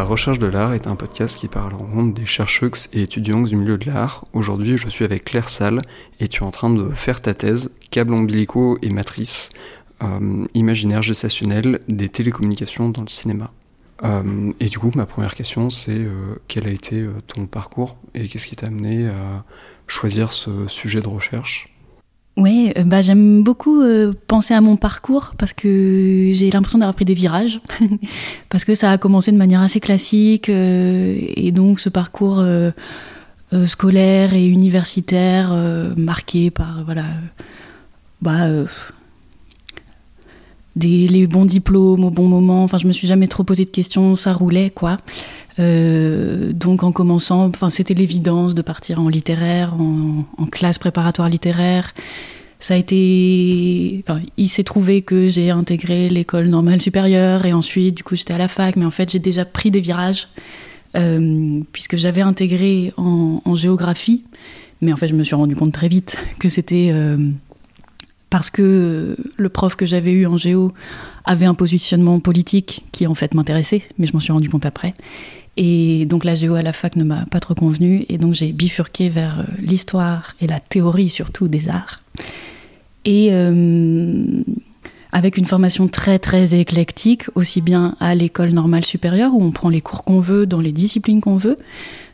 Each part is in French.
La recherche de l'art est un podcast qui parle en rencontre des chercheuses et étudiants du milieu de l'art. Aujourd'hui, je suis avec Claire Salle et tu es en train de faire ta thèse Câbles ombilicaux et matrices, euh, imaginaire gestationnel des télécommunications dans le cinéma. Euh, et du coup, ma première question, c'est euh, quel a été ton parcours et qu'est-ce qui t'a amené à choisir ce sujet de recherche? Oui, bah, j'aime beaucoup penser à mon parcours parce que j'ai l'impression d'avoir pris des virages, parce que ça a commencé de manière assez classique et donc ce parcours scolaire et universitaire marqué par voilà, bah, des, les bons diplômes au bon moment. Enfin, je me suis jamais trop posé de questions, ça roulait, quoi. Euh, donc, en commençant, enfin, c'était l'évidence de partir en littéraire, en, classe préparatoire littéraire. Ça a été. Enfin, il s'est trouvé que j'ai intégré l'école normale supérieure et ensuite, du coup, j'étais à la fac, mais en fait, j'ai déjà pris des virages euh, puisque j'avais intégré en, géographie. Mais en fait, je me suis rendu compte très vite que c'était. Euh, parce que le prof que j'avais eu en géo avait un positionnement politique qui en fait m'intéressait, mais je m'en suis rendu compte après. Et donc la géo à la fac ne m'a pas trop convenu, et donc j'ai bifurqué vers euh, l'histoire et la théorie surtout des arts. Et euh, avec une formation très très éclectique, aussi bien à l'école normale supérieure où on prend les cours qu'on veut dans les disciplines qu'on veut,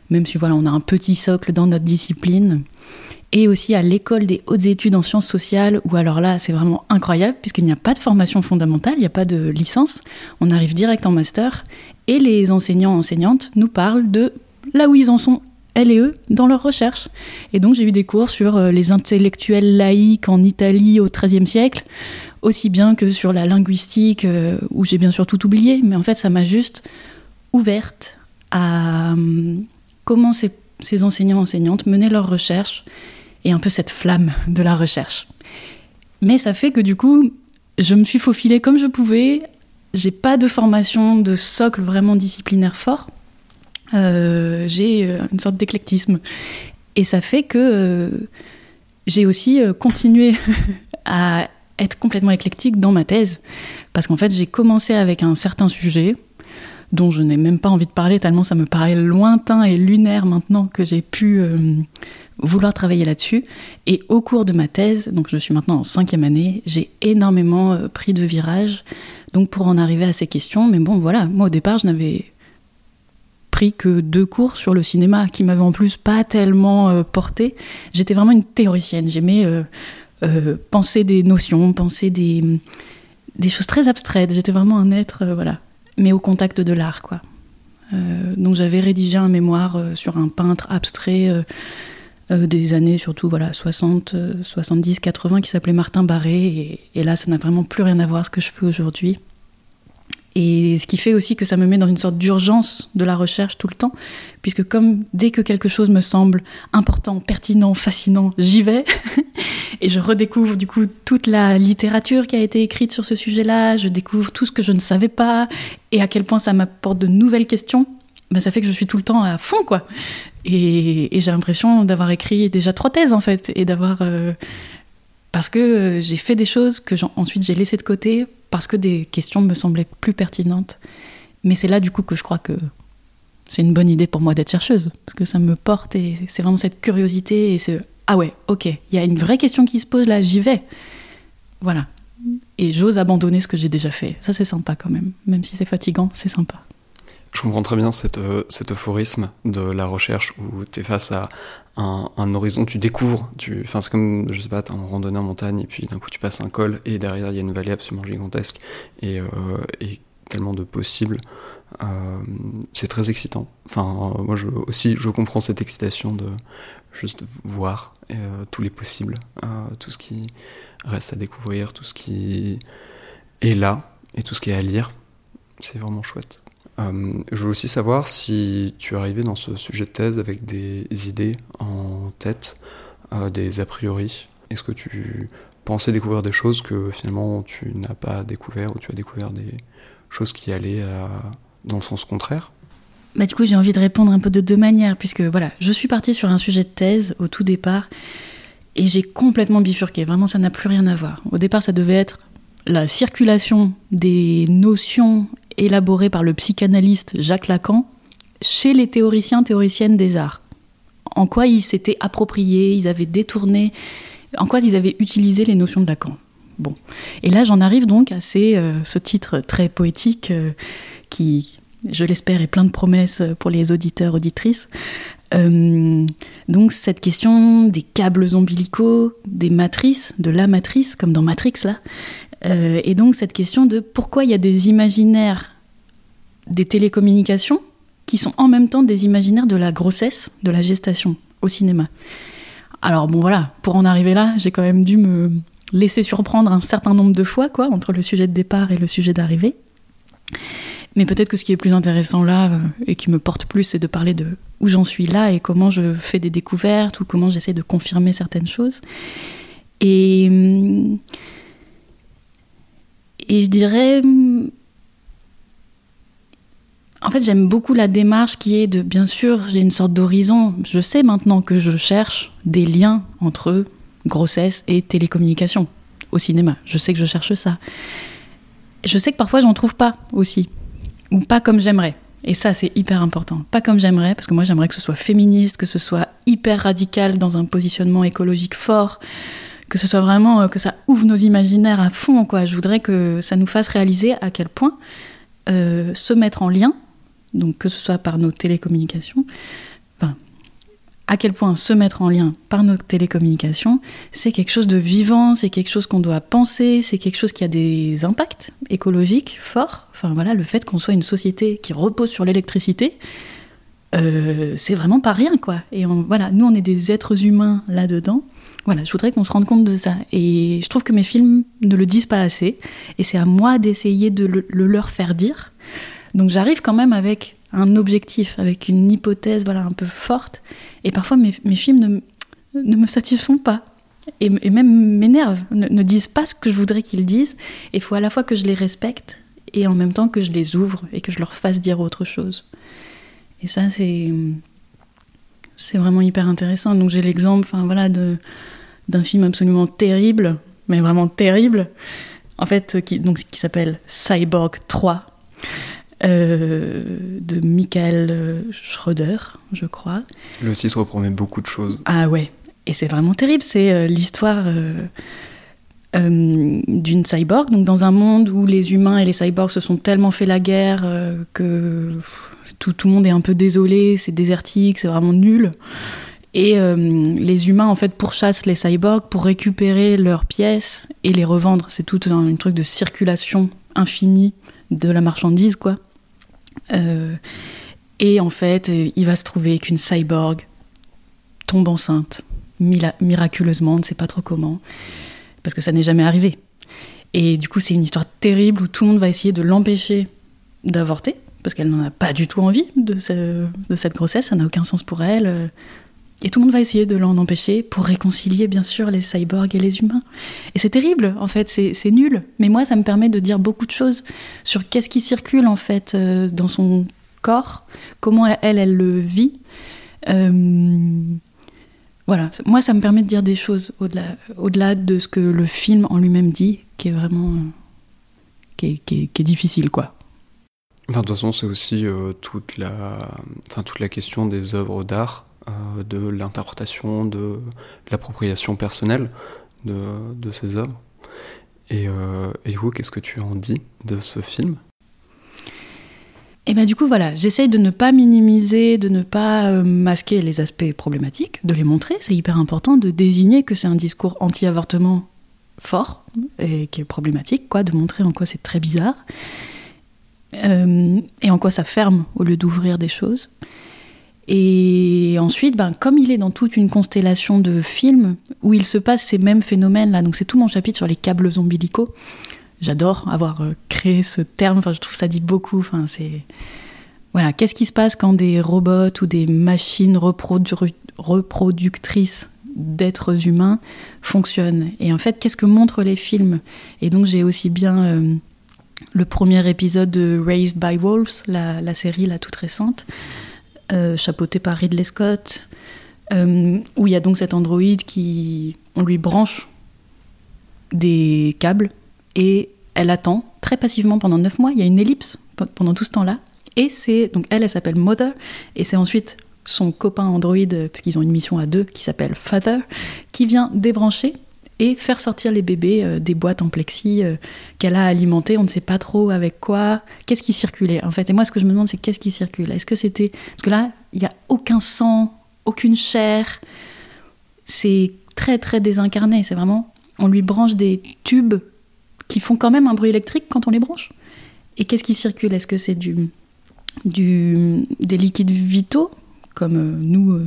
même si voilà on a un petit socle dans notre discipline et aussi à l'école des hautes études en sciences sociales, où alors là, c'est vraiment incroyable, puisqu'il n'y a pas de formation fondamentale, il n'y a pas de licence, on arrive direct en master, et les enseignants enseignantes nous parlent de là où ils en sont, elles et eux, dans leurs recherches. Et donc j'ai eu des cours sur euh, les intellectuels laïcs en Italie au XIIIe siècle, aussi bien que sur la linguistique, euh, où j'ai bien sûr tout oublié, mais en fait ça m'a juste ouverte à hum, comment ces, ces enseignants enseignantes menaient leurs recherches et un peu cette flamme de la recherche. Mais ça fait que du coup, je me suis faufilée comme je pouvais. J'ai pas de formation de socle vraiment disciplinaire fort. Euh, j'ai euh, une sorte d'éclectisme. Et ça fait que euh, j'ai aussi continué à être complètement éclectique dans ma thèse. Parce qu'en fait, j'ai commencé avec un certain sujet dont je n'ai même pas envie de parler tellement ça me paraît lointain et lunaire maintenant que j'ai pu vouloir travailler là-dessus. Et au cours de ma thèse, donc je suis maintenant en cinquième année, j'ai énormément euh, pris de virages donc pour en arriver à ces questions. Mais bon, voilà, moi au départ, je n'avais pris que deux cours sur le cinéma qui m'avaient en plus pas tellement euh, porté. J'étais vraiment une théoricienne. J'aimais euh, penser des notions, penser des, des choses très abstraites. J'étais vraiment un être, voilà, mais au contact de l'art, quoi. donc j'avais rédigé un mémoire sur un peintre abstrait euh, des années surtout voilà 60, 70, 80 qui s'appelait Martin Barré et, là ça n'a vraiment plus rien à voir ce que je fais aujourd'hui. Et ce qui fait aussi que ça me met dans une sorte d'urgence de la recherche tout le temps, puisque comme dès que quelque chose me semble important, pertinent, fascinant, j'y vais, et je redécouvre du coup toute la littérature qui a été écrite sur ce sujet-là, je découvre tout ce que je ne savais pas, et à quel point ça m'apporte de nouvelles questions. Ben, ça fait que je suis tout le temps à fond, quoi. Et, j'ai l'impression d'avoir écrit déjà trois thèses en fait, et d'avoir euh, parce que euh, j'ai fait des choses que ensuite j'ai laissées de côté parce que des questions me semblaient plus pertinentes. Mais c'est là du coup que je crois que c'est une bonne idée pour moi d'être chercheuse parce que ça me porte et c'est vraiment cette curiosité et ce ah ouais ok il y a une vraie question qui se pose là j'y vais voilà. Et j'ose abandonner ce que j'ai déjà fait. Ça c'est sympa quand même. Même si c'est fatigant c'est sympa je comprends très bien euh, cet euphorisme de la recherche où tu es face à un, horizon, tu découvres, tu, enfin c'est comme, je sais pas, t'es en randonnée en montagne et puis d'un coup tu passes un col et derrière il y a une vallée absolument gigantesque et, euh, tellement de possibles. Euh, c'est très excitant. Enfin, moi je, aussi je comprends cette excitation de juste voir tous les possibles, tout ce qui reste à découvrir, tout ce qui est là et tout ce qui est à lire. C'est vraiment chouette. Euh, je veux aussi savoir si tu arrivé dans ce sujet de thèse avec des idées en tête, euh, des a priori. Est-ce que tu pensais découvrir des choses que finalement tu n'as pas découvert ou tu as découvert des choses qui allaient euh, dans le sens contraire? Bah, du coup, j'ai envie de répondre un peu de deux manières, puisque voilà, je suis partie sur un sujet de thèse au tout départ, et j'ai complètement bifurqué. Vraiment, ça n'a plus rien à voir. Au départ, ça devait être la circulation des notions élaboré par le psychanalyste Jacques Lacan chez les théoriciens théoriciennes des arts. En quoi ils s'étaient appropriés, ils avaient détourné, en quoi ils avaient utilisé les notions de Lacan. Bon. Et là, j'en arrive donc à euh, ce titre très poétique euh, qui, je l'espère, est plein de promesses pour les auditeurs, auditrices. Euh, donc cette question des câbles ombilicaux, des matrices, de la matrice, comme dans Matrix là, et donc cette question de pourquoi il y a des imaginaires des télécommunications qui sont en même temps des imaginaires de la grossesse, de la gestation au cinéma. Alors bon voilà, pour en arriver là, j'ai quand même dû me laisser surprendre un certain nombre de fois, quoi, entre le sujet de départ et le sujet d'arrivée. Mais peut-être que ce qui est plus intéressant là euh, et qui me porte plus, c'est de parler de où j'en suis là et comment je fais des découvertes ou comment j'essaie de confirmer certaines choses. Et, hum, et je dirais hum, en fait, j'aime beaucoup la démarche qui est de, bien sûr, j'ai une sorte d'horizon. Je sais maintenant que je cherche des liens entre grossesse et télécommunication au cinéma. Je sais que je cherche ça. Je sais que parfois j'en trouve pas aussi, ou pas comme j'aimerais. Et ça, c'est hyper important. Pas comme j'aimerais, parce que moi j'aimerais que ce soit féministe, que ce soit hyper radical dans un positionnement écologique fort, que ce soit vraiment euh, que ça ouvre nos imaginaires à fond. Quoi. Je voudrais que ça nous fasse réaliser à quel point euh, se mettre en lien donc que ce soit par nos télécommunications, à quel point se mettre en lien par nos télécommunications, c'est quelque chose de vivant, c'est quelque chose qu'on doit penser, c'est quelque chose qui a des impacts écologiques forts. Enfin voilà, le fait qu'on soit une société qui repose sur l'électricité, euh, c'est vraiment pas rien quoi. Et voilà, nous on est des êtres humains là-dedans. Voilà, je voudrais qu'on se rende compte de ça. Et je trouve que mes films ne le disent pas assez. Et c'est à moi d'essayer de le, leur faire dire. Donc j'arrive quand même avec un objectif, avec une hypothèse voilà, un peu forte. Et parfois mes, films ne, ne, me satisfont pas. Et, même m'énervent, ne, disent pas ce que je voudrais qu'ils disent. Il faut à la fois que je les respecte et en même temps que je les ouvre et que je leur fasse dire autre chose. Et ça, c'est, c'est vraiment hyper intéressant. Donc j'ai l'exemple enfin, voilà, d'un film absolument terrible, mais vraiment terrible, en fait, qui, donc, qui s'appelle Cyborg 3. Euh, de Michael Schroeder, je crois. Le titre promet beaucoup de choses. Ah ouais, et c'est vraiment terrible. C'est euh, l'histoire euh, d'une cyborg, donc dans un monde où les humains et les cyborgs se sont tellement fait la guerre que tout, tout, le monde est un peu désolé, c'est désertique, c'est vraiment nul. Et les humains, en fait, pourchassent les cyborgs pour récupérer leurs pièces et les revendre. C'est tout un, un truc de circulation infinie de la marchandise, quoi. Euh, et en fait, il va se trouver qu'une cyborg tombe enceinte, miraculeusement, on ne sait pas trop comment, parce que ça n'est jamais arrivé. Et du coup, c'est une histoire terrible où tout le monde va essayer de l'empêcher d'avorter, parce qu'elle n'en a pas du tout envie de, de cette grossesse, ça n'a aucun sens pour elle. Et tout le monde va essayer de l'en empêcher pour réconcilier, bien sûr, les cyborgs et les humains. Et c'est terrible, en fait, c'est nul. Mais moi, ça me permet de dire beaucoup de choses sur qu'est-ce qui circule, en fait, euh, dans son corps, comment elle, elle le vit. Euh, voilà, moi, ça me permet de dire des choses au-delà au de ce que le film en lui-même dit, qui est vraiment. Euh, qui, est, qui, est, difficile, quoi. Enfin, de toute façon, c'est aussi toute, la, enfin, toute la question des œuvres d'art euh, de l'interprétation, de l'appropriation personnelle de, ces œuvres. Et, euh, du qu'est-ce que tu en dis de ce film? Et bien du coup voilà, j'essaye de ne pas minimiser, de ne pas euh, masquer les aspects problématiques, de les montrer, c'est hyper important de désigner que c'est un discours anti-avortement fort et qui est problématique, quoi, de montrer en quoi c'est très bizarre et en quoi ça ferme au lieu d'ouvrir des choses. Et ensuite, ben, comme il est dans toute une constellation de films où il se passe ces mêmes phénomènes-là, donc c'est tout mon chapitre sur les câbles ombilicaux. J'adore avoir euh, créé ce terme, enfin, je trouve que ça dit beaucoup. Enfin, c'est... Voilà, qu'est-ce qui se passe quand des robots ou des machines reproductrices d'êtres humains fonctionnent? Et en fait, qu'est-ce que montrent les films? Et donc, j'ai aussi bien euh, le premier épisode de Raised by Wolves, la, série, la toute récente, chapeauté par Ridley Scott, euh, où il y a donc cet androïde qui. On lui branche des câbles et elle attend très passivement pendant 9 mois. Il y a une ellipse pendant tout ce temps-là. Et c'est donc elle, elle s'appelle Mother, et c'est ensuite son copain Android, parce qu'ils ont une mission à deux qui s'appelle Father, qui vient débrancher et faire sortir les bébés euh, des boîtes en plexi euh, qu'elle a alimentées, on ne sait pas trop avec quoi, qu'est-ce qui circulait en fait. Et moi, ce que je me demande, c'est qu'est-ce qui circule? Est-ce que c'était. Parce que là, il n'y a aucun sang, aucune chair, c'est très très désincarné, c'est vraiment. On lui branche des tubes qui font quand même un bruit électrique quand on les branche. Et qu'est-ce qui circule? Est-ce que c'est du, du, des liquides vitaux, comme euh, nous,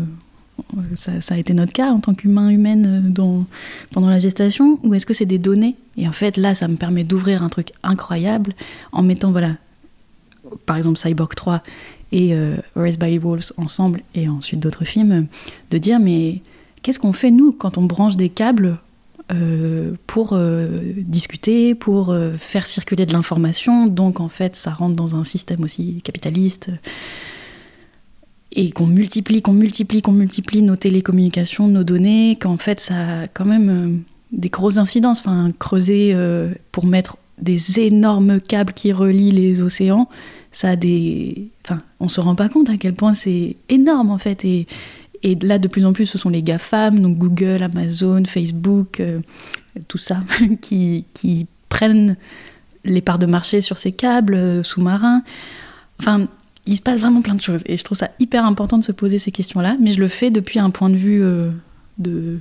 ça, a été notre cas en tant qu'humain humaine euh, pendant la gestation ou est-ce que c'est des données? Et en fait, là, ça me permet d'ouvrir un truc incroyable en mettant, voilà, par exemple Cyborg 3 et euh, Raised by Wolves ensemble et ensuite d'autres films, de dire mais qu'est-ce qu'on fait nous quand on branche des câbles euh, pour discuter, pour faire circuler de l'information? Donc en fait, ça rentre dans un système aussi capitaliste et qu'on multiplie, qu'on multiplie, qu'on multiplie nos télécommunications, nos données, qu'en fait ça a quand même euh, des grosses incidences. Enfin, creuser euh, pour mettre des énormes câbles qui relient les océans, ça a des. Enfin, on se rend pas compte à quel point c'est énorme en fait. Et, et, là, de plus en plus, ce sont les GAFAM, donc Google, Amazon, Facebook, euh, tout ça, qui, qui prennent les parts de marché sur ces câbles sous-marins. Enfin, il se passe vraiment plein de choses. Et je trouve ça hyper important de se poser ces questions-là. Mais je le fais depuis un point de vue euh, de,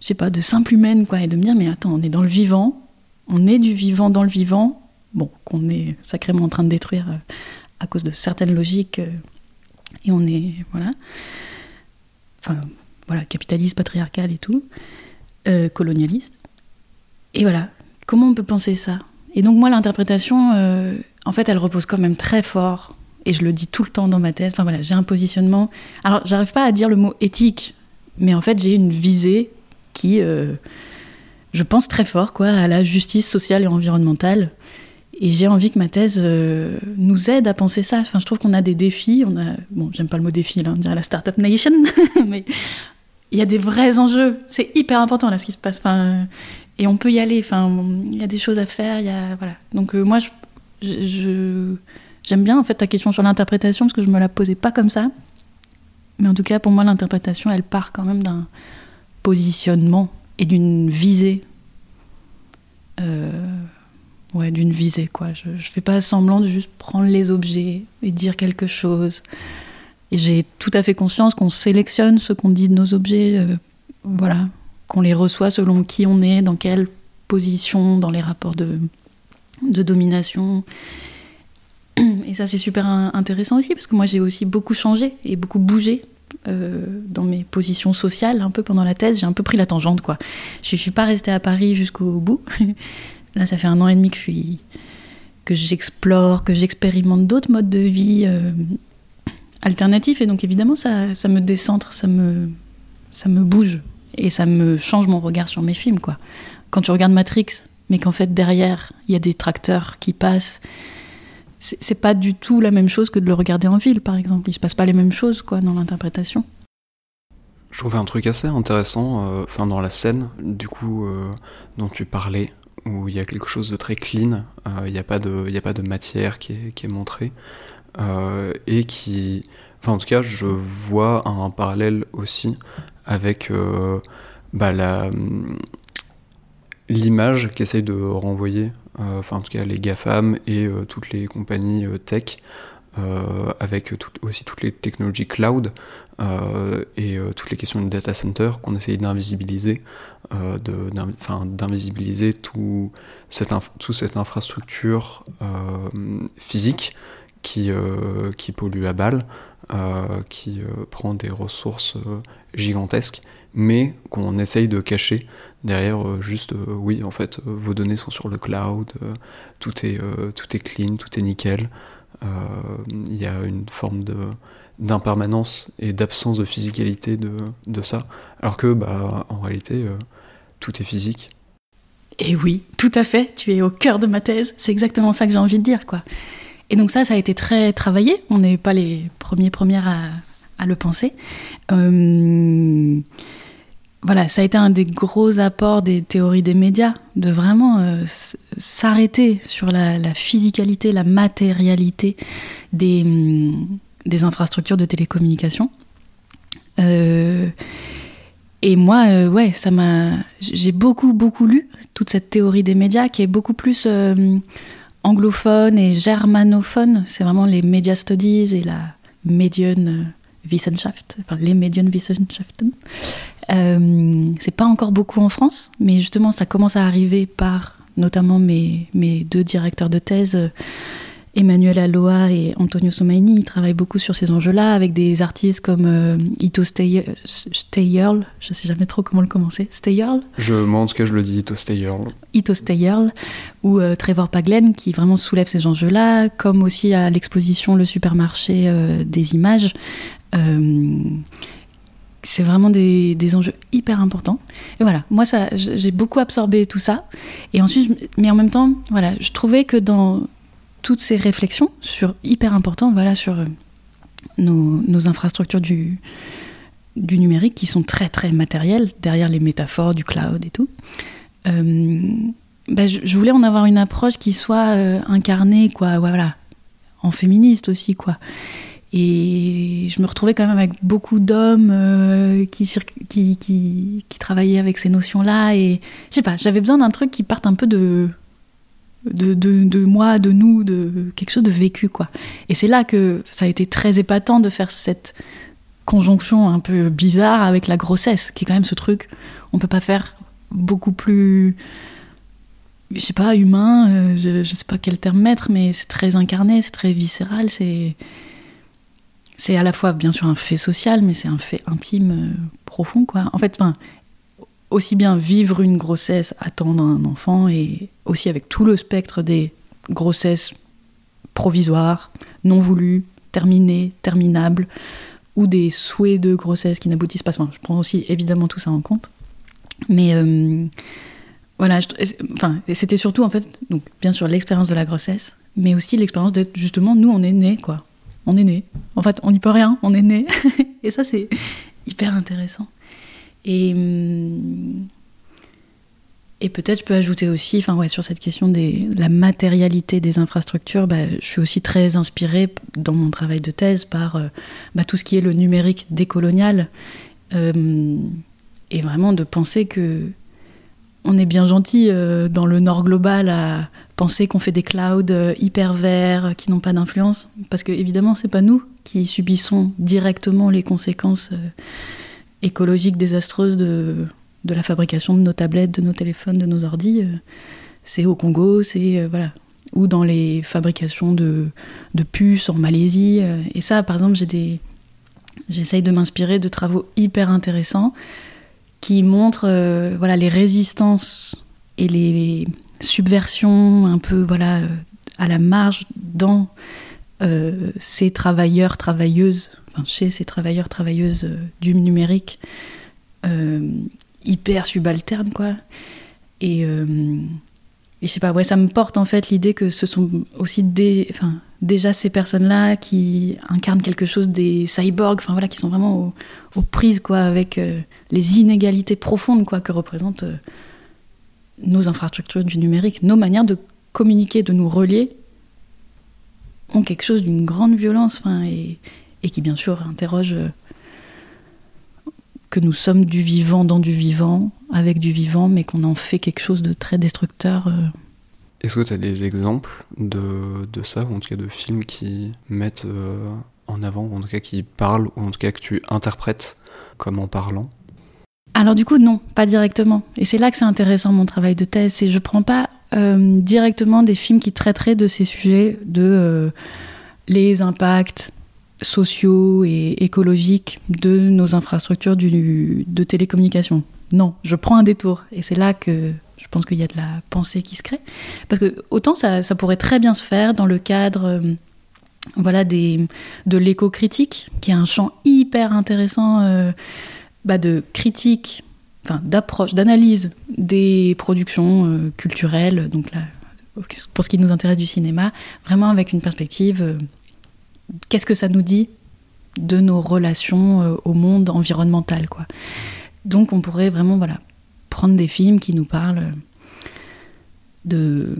je sais pas, de simple humaine, quoi. Et de me dire, mais attends, on est dans le vivant, on est du vivant dans le vivant, bon, qu'on est sacrément en train de détruire euh, à cause de certaines logiques. Euh, et on est, voilà. Enfin, voilà, capitaliste, patriarcal et tout, colonialiste. Et voilà, comment on peut penser ça? Et donc, moi, l'interprétation, en fait, elle repose quand même très fort et je le dis tout le temps dans ma thèse. Enfin voilà, j'ai un positionnement. Alors, j'arrive pas à dire le mot éthique, mais en fait, j'ai une visée qui, euh, je pense très fort, quoi, à la justice sociale et environnementale. Et j'ai envie que ma thèse euh, nous aide à penser ça. Enfin, je trouve qu'on a des défis. On a, bon, j'aime pas le mot défi, là, on dirait la Startup Nation, mais il y a des vrais enjeux. C'est hyper important là ce qui se passe. Enfin, et on peut y aller. Enfin, il y a des choses à faire. Il y a, voilà. Donc euh, moi, je, je J'aime bien en fait ta question sur l'interprétation parce que je me la posais pas comme ça. Mais en tout cas, pour moi, l'interprétation, elle part quand même d'un positionnement et d'une visée. Euh, ouais, d'une visée, quoi. Je, je fais pas semblant de juste prendre les objets et dire quelque chose. Et j'ai tout à fait conscience qu'on sélectionne ce qu'on dit de nos objets, euh, voilà, qu'on les reçoit selon qui on est, dans quelle position, dans les rapports de, de domination. Et ça, c'est super intéressant aussi, parce que moi, j'ai aussi beaucoup changé et beaucoup bougé euh, dans mes positions sociales, un peu pendant la thèse. J'ai un peu pris la tangente, quoi. Je ne suis pas restée à Paris jusqu'au bout. Là, ça fait un an et demi que je suis que j'explore, que j'expérimente d'autres modes de vie euh, alternatifs. Et donc, évidemment, ça, ça me décentre, ça me, ça me bouge. Et ça me change mon regard sur mes films, quoi. Quand tu regardes Matrix, mais qu'en fait, derrière, il y a des tracteurs qui passent c'est pas du tout la même chose que de le regarder en ville, par exemple. Il se passe pas les mêmes choses, quoi, dans l'interprétation. Je trouvais un truc assez intéressant, euh, enfin dans la scène, du coup, euh, dont tu parlais, où il y a quelque chose de très clean, euh, il n'y a, pas de, a pas de matière qui est, qui est montrée, et qui, enfin en tout cas, je vois un, parallèle aussi avec bah, la l'image qu'essaye de renvoyer euh, enfin en tout cas les GAFAM et euh, toutes les compagnies euh, tech, avec aussi toutes les technologies cloud et toutes les questions de data center qu'on essaye d'invisibiliser, d'invisibiliser tout toute cette infrastructure physique qui, qui pollue à balle, qui prend des ressources gigantesques mais qu'on essaye de cacher derrière euh, juste euh, oui en fait euh, vos données sont sur le cloud tout est tout est clean tout est nickel. Il y a une forme de d'impermanence et d'absence de physicalité de, de, ça. Alors que bah en réalité tout est physique. Et oui tout à fait. Tu es au cœur de ma thèse. C'est exactement ça que j'ai envie de dire quoi. Et donc ça ça a été très travaillé. On n'est pas les premiers premières à, à le penser voilà, ça a été un des gros apports des théories des médias, de vraiment euh, s'arrêter sur la, physicalité, la matérialité des, des infrastructures de télécommunication. Euh, et moi, euh, ouais. J'ai beaucoup, beaucoup lu toute cette théorie des médias qui est beaucoup plus anglophone et germanophone. C'est vraiment les media studies et la Medienwissenschaft, enfin les. Euh, c'est pas encore beaucoup en France, mais justement, ça commence à arriver par notamment mes, mes deux directeurs de thèse, Emmanuel Aloa et Antonio Somaini. Ils travaillent beaucoup sur ces enjeux-là avec des artistes comme euh, Ito Steyerl, je sais jamais trop comment le commencer. Steyerl je, Moi, en tout cas, je le dis Ito Steyerl. Ito Steyerl, ou euh, Trevor Paglen, qui vraiment soulève ces enjeux-là, comme aussi à l'exposition Le supermarché euh, des images c'est vraiment des, enjeux hyper importants. Et voilà, moi, ça, j'ai beaucoup absorbé tout ça. Et ensuite, mais en même temps, voilà, je trouvais que dans toutes ces réflexions sur hyper important, voilà, sur euh, nos, infrastructures du, du numérique qui sont très très matérielles derrière les métaphores du cloud et tout. Euh, bah, je, voulais en avoir une approche qui soit euh, incarnée, quoi, voilà, en féministe aussi, quoi. Et je me retrouvais quand même avec beaucoup d'hommes euh, qui, qui, travaillaient avec ces notions-là. Et je sais pas, j'avais besoin d'un truc qui parte un peu de, de, de, de, moi, de nous, de quelque chose de vécu, quoi. Et c'est là que ça a été très épatant de faire cette conjonction un peu bizarre avec la grossesse, qui est quand même ce truc, on peut pas faire beaucoup plus je sais pas, humain, euh, je, je sais pas quel terme mettre, mais c'est très incarné, c'est très viscéral, c'est c'est à la fois bien sûr un fait social, mais c'est un fait intime euh, profond, quoi. En fait, enfin, aussi bien vivre une grossesse, attendre un enfant, et aussi avec tout le spectre des grossesses provisoires, non voulues, terminées, terminables, ou des souhaits de grossesse qui n'aboutissent pas. je prends aussi évidemment tout ça en compte. Mais euh, voilà, enfin, c'était surtout en fait, donc bien sûr l'expérience de la grossesse, mais aussi l'expérience d'être justement, nous on est nés, quoi on est né. En fait, on n'y peut rien, on est né. et ça, c'est hyper intéressant. Et, hum, et peut-être je peux ajouter aussi, enfin ouais, sur cette question de la matérialité des infrastructures, bah, je suis aussi très inspirée dans mon travail de thèse par euh, bah, tout ce qui est le numérique décolonial. Hum, et vraiment de penser que on est bien gentil euh, dans le nord global à penser qu'on fait des clouds euh, hyper verts euh, qui n'ont pas d'influence parce que évidemment c'est pas nous qui subissons directement les conséquences écologiques désastreuses de, la fabrication de nos tablettes, de nos téléphones, de nos ordis. c'est au Congo, c'est voilà ou dans les fabrications de, puces en Malaisie. et ça, par exemple, j'ai j'essaye de m'inspirer de travaux hyper intéressants qui montre euh, voilà, les résistances et les subversions un peu voilà, euh, à la marge dans euh, ces travailleurs, travailleuses, enfin, chez ces travailleurs, travailleuses du numérique hyper subalternes, quoi. Et, et, je sais pas, ouais, ça me porte en fait l'idée que ce sont aussi déjà ces personnes-là qui incarnent quelque chose des cyborgs, enfin voilà, qui sont vraiment aux, prises quoi avec euh, les inégalités profondes quoi que représentent euh, nos infrastructures du numérique, nos manières de communiquer, de nous relier, ont quelque chose d'une grande violence, enfin, et, et, qui bien sûr interroge euh, que nous sommes du vivant dans du vivant, avec du vivant, mais qu'on en fait quelque chose de très destructeur. Est-ce que tu as des exemples de, de, ça, ou en tout cas de films qui mettent euh, en avant, ou en tout cas qui parlent, ou en tout cas que tu interprètes comme en parlant? Alors du coup, non, pas directement. Et c'est là que c'est intéressant mon travail de thèse, c'est je prends pas euh, directement des films qui traiteraient de ces sujets, de euh, les impacts sociaux et écologiques de nos infrastructures du, de télécommunication. Non, je prends un détour. Et c'est là que je pense qu'il y a de la pensée qui se crée. Parce que autant ça, pourrait très bien se faire dans le cadre euh, voilà, des, de l'éco-critique, qui est un champ hyper intéressant euh, bah, de critique, enfin, d'approche, d'analyse des productions euh, culturelles, donc là, pour ce qui nous intéresse du cinéma, vraiment avec une perspective, qu'est-ce que ça nous dit de nos relations au monde environnemental, quoi Donc on pourrait vraiment voilà, prendre des films qui nous parlent de,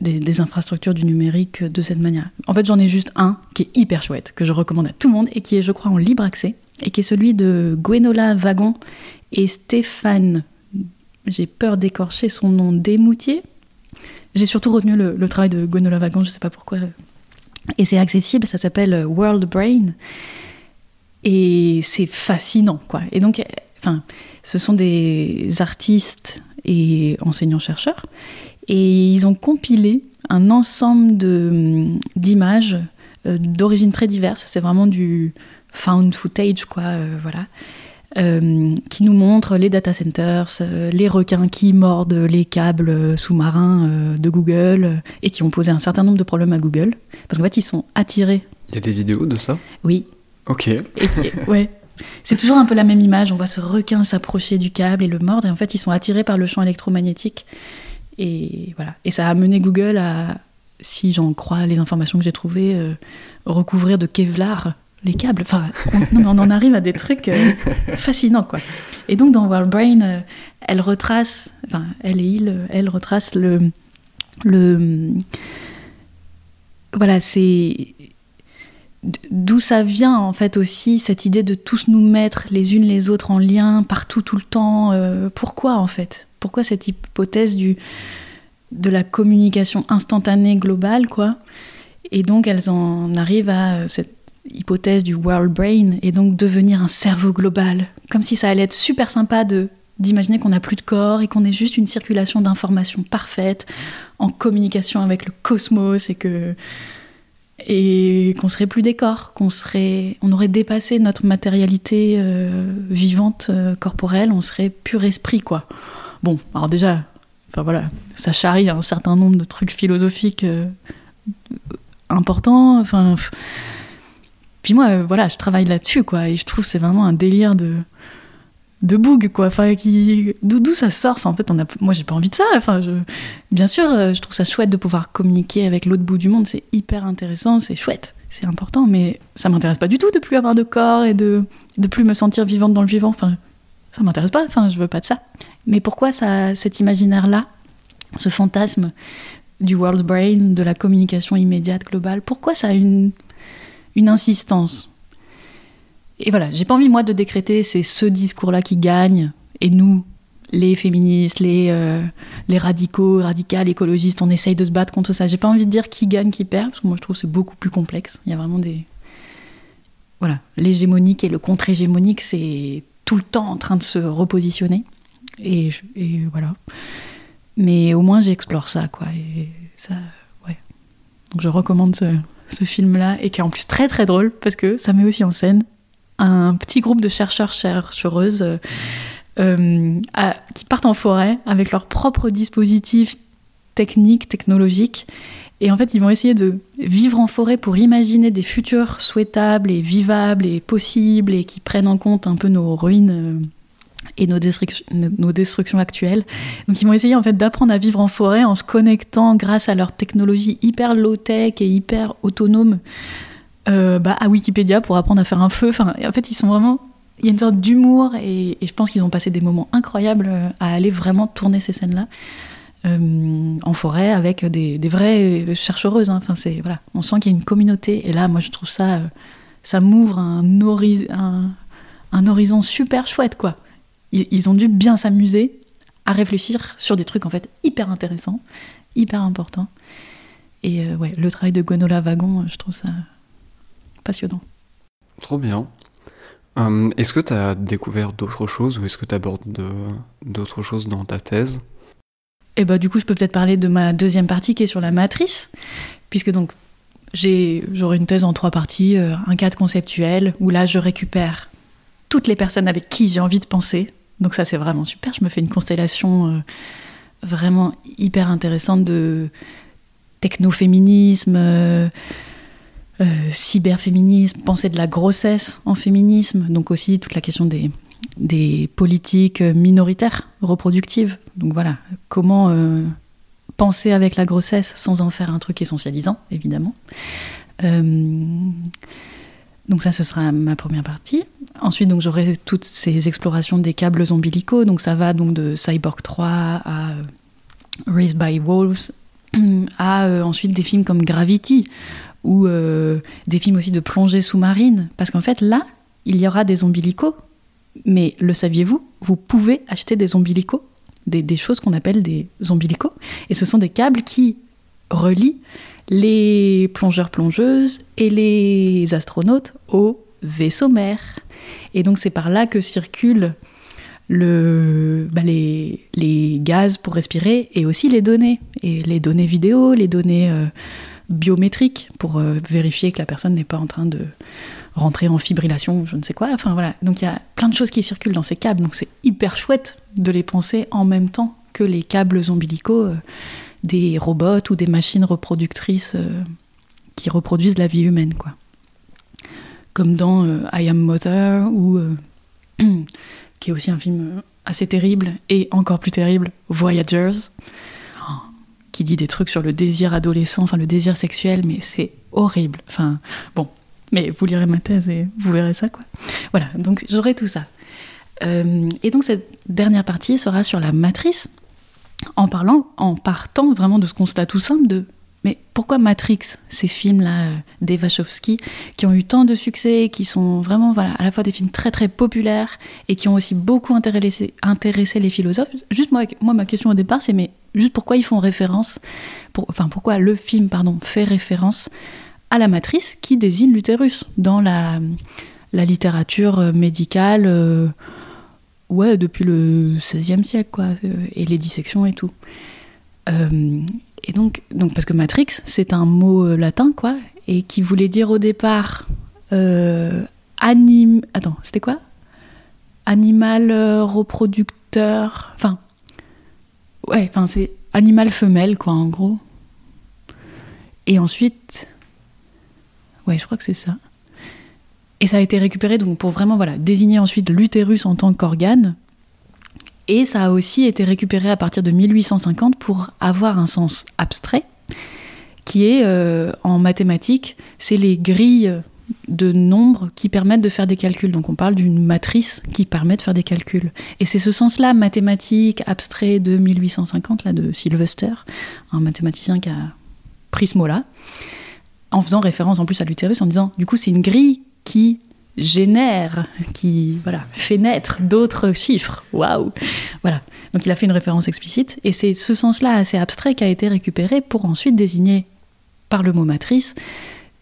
des, infrastructures du numérique de cette manière. En fait, j'en ai juste un qui est hyper chouette, que je recommande à tout le monde et qui est, je crois, en libre accès, et qui est celui de Gwenola Wagon et Stéphane, j'ai peur d'écorcher son nom, Desmoutier. J'ai surtout retenu le, travail de Gwenola Wagon, je ne sais pas pourquoi. Et c'est accessible, ça s'appelle World Brain. Et c'est fascinant, quoi. Et donc, enfin, ce sont des artistes et enseignants-chercheurs et ils ont compilé un ensemble d'images euh, d'origine très diverses. C'est vraiment du found footage, quoi, euh, voilà. Euh, qui nous montrent les data centers, les requins qui mordent les câbles sous-marins de Google et qui ont posé un certain nombre de problèmes à Google. Parce qu'en fait, ils sont attirés. Il y a des vidéos de ça? Oui. Ok. Et ouais. C'est toujours un peu la même image. On voit ce requin s'approcher du câble et le mordre. Et en fait, ils sont attirés par le champ électromagnétique. Et voilà. Et ça a amené Google à, si j'en crois les informations que j'ai trouvées, euh, recouvrir de Kevlar les câbles. Enfin, on, on en arrive à des trucs euh, fascinants, quoi. Et donc, dans World Brain, euh, elle retrace, enfin, elle et il, elle retrace le. le voilà, c'est. D'où ça vient, en fait, aussi, cette idée de tous nous mettre les unes les autres en lien, partout, tout le temps. pourquoi, en fait? Pourquoi cette hypothèse du, de la communication instantanée globale, quoi? Et donc elles en arrivent à euh, cette hypothèse du world brain et donc devenir un cerveau global, comme si ça allait être super sympa de d'imaginer qu'on n'a plus de corps et qu'on est juste une circulation d'informations parfaite en communication avec le cosmos et que et qu'on serait plus des corps, qu'on serait, on aurait dépassé notre matérialité euh, vivante euh, corporelle, on serait pur esprit quoi. Bon, alors déjà, enfin voilà, ça charrie un certain nombre de trucs philosophiques euh, importants. Enfin, puis moi, euh, voilà, je travaille là-dessus, quoi, et je trouve c'est vraiment un délire de de boug, quoi. Enfin, qui d'où ça sort. Enfin, en fait, on moi, j'ai pas envie de ça. Enfin, je, bien sûr, euh, je trouve ça chouette de pouvoir communiquer avec l'autre bout du monde. C'est hyper intéressant, c'est chouette, c'est important, mais ça m'intéresse pas du tout de plus avoir de corps et de de plus me sentir vivante dans le vivant. Enfin, ça m'intéresse pas. Enfin, je veux pas de ça. Mais pourquoi ça, cet imaginaire-là, ce fantasme du world brain, de la communication immédiate, globale, pourquoi ça a une, une insistance Et voilà, j'ai pas envie, moi, de décréter c'est ce discours-là qui gagne, et nous, les féministes, les, euh, les radicaux, radicales, écologistes, on essaye de se battre contre ça. J'ai pas envie de dire qui gagne, qui perd, parce que moi je trouve que c'est beaucoup plus complexe. Il y a vraiment des. Voilà, l'hégémonique et le contre-hégémonique, c'est tout le temps en train de se repositionner. Et, voilà. Mais au moins, j'explore ça, quoi. Et ça, ouais. Donc, je recommande ce, film-là, et qui est en plus très très drôle, parce que ça met aussi en scène un petit groupe de chercheurs, chercheuses euh, euh, qui partent en forêt avec leurs propres dispositifs techniques, technologiques. Et en fait, ils vont essayer de vivre en forêt pour imaginer des futurs souhaitables et vivables et possibles et qui prennent en compte un peu nos ruines euh, et nos, destructions, nos destructions actuelles. Donc ils vont essayer en fait d'apprendre à vivre en forêt en se connectant grâce à leur technologie hyper low-tech et hyper autonome euh, bah, à Wikipédia pour apprendre à faire un feu. Enfin, en fait, ils sont vraiment... Il y a une sorte d'humour et, je pense qu'ils ont passé des moments incroyables euh, à aller vraiment tourner ces scènes-là. Euh, en forêt avec des, des vraies chercheuses. Hein. Enfin, voilà, on sent qu'il y a une communauté. Et là, moi, je trouve ça, ça m'ouvre un, un, horizon super chouette, quoi ils, ont dû bien s'amuser à réfléchir sur des trucs en fait hyper intéressants, hyper importants. Et euh, ouais, le travail de Gwenola Wagon, je trouve ça passionnant. Trop bien. Hum, est-ce que tu as découvert d'autres choses ou est-ce que tu abordes d'autres choses dans ta thèse? Et eh bah du coup, je peux peut-être parler de ma deuxième partie qui est sur la matrice, puisque donc j'aurai une thèse en trois parties, euh, un cadre conceptuel où là je récupère toutes les personnes avec qui j'ai envie de penser, donc ça c'est vraiment super, je me fais une constellation euh, vraiment hyper intéressante de technoféminisme, euh, euh, cyberféminisme, penser de la grossesse en féminisme, donc aussi toute la question des, des politiques minoritaires reproductives. Donc voilà, comment penser avec la grossesse sans en faire un truc essentialisant, évidemment. Donc ça, ce sera ma première partie. Ensuite, donc j'aurai toutes ces explorations des câbles ombilicaux. Donc ça va donc de Cyborg 3 à Raised by Wolves, à euh, ensuite des films comme Gravity ou euh, des films aussi de plongée sous-marine. Parce qu'en fait, là, il y aura des ombilicaux. Mais le saviez-vous? Vous pouvez acheter des ombilicaux, des, des choses qu'on appelle des ombilicaux. Et ce sont des câbles qui relient les plongeurs-plongeuses et les astronautes au vaisseau mère. Et donc c'est par là que circulent le, bah, les, les, gaz pour respirer et aussi les données. Et les données vidéo, les données euh, biométriques pour euh, vérifier que la personne n'est pas en train de rentrer en fibrillation, je ne sais quoi. Enfin voilà. Donc il y a plein de choses qui circulent dans ces câbles. Donc c'est hyper chouette de les penser en même temps que les câbles ombilicaux euh, des robots ou des machines reproductrices qui reproduisent la vie humaine, quoi. Comme dans I Am Mother ou qui est aussi un film euh, assez terrible et encore plus terrible, Voyagers, qui dit des trucs sur le désir adolescent, enfin le désir sexuel, mais c'est horrible. Enfin, bon, mais vous lirez ma thèse et vous verrez ça, quoi. Voilà, donc j'aurai tout ça. Euh, et donc cette dernière partie sera sur la matrice, en parlant, en partant vraiment de ce constat tout simple de mais pourquoi Matrix, ces films-là euh, d'Eva qui ont eu tant de succès, qui sont vraiment voilà, à la fois des films très très populaires et qui ont aussi beaucoup intéressé, intéressé les philosophes. Juste moi, moi, ma question au départ, c'est mais juste pourquoi ils font référence, enfin pourquoi le film pardon, fait référence à la matrice qui désigne l'utérus dans la, la littérature euh, médicale euh, ouais, depuis le XVIe siècle, quoi, et les dissections et tout. Et donc, donc, parce que Matrix, c'est un mot euh, latin, quoi, et qui voulait dire au départ euh, anime. Attends, c'était quoi? Animal euh, reproducteur. Enfin, ouais, enfin, c'est animal femelle, quoi, en gros. Et ensuite, ouais, je crois que c'est ça. Et ça a été récupéré donc pour vraiment voilà désigner ensuite l'utérus en tant qu'organe et ça a aussi été récupéré à partir de 1850 pour avoir un sens abstrait, qui est euh, en mathématiques, c'est les grilles de nombres qui permettent de faire des calculs. Donc on parle d'une matrice qui permet de faire des calculs. Et c'est ce sens-là, mathématique, abstrait de 1850, là, de Sylvester, un mathématicien qui a pris ce mot-là, en faisant référence en plus à l'utérus, en disant, du coup, c'est une grille qui génère, qui voilà, fait naître d'autres chiffres. Waouh Voilà. Donc il a fait une référence explicite, et c'est ce sens-là assez abstrait qui a été récupéré pour ensuite désigner par le mot matrice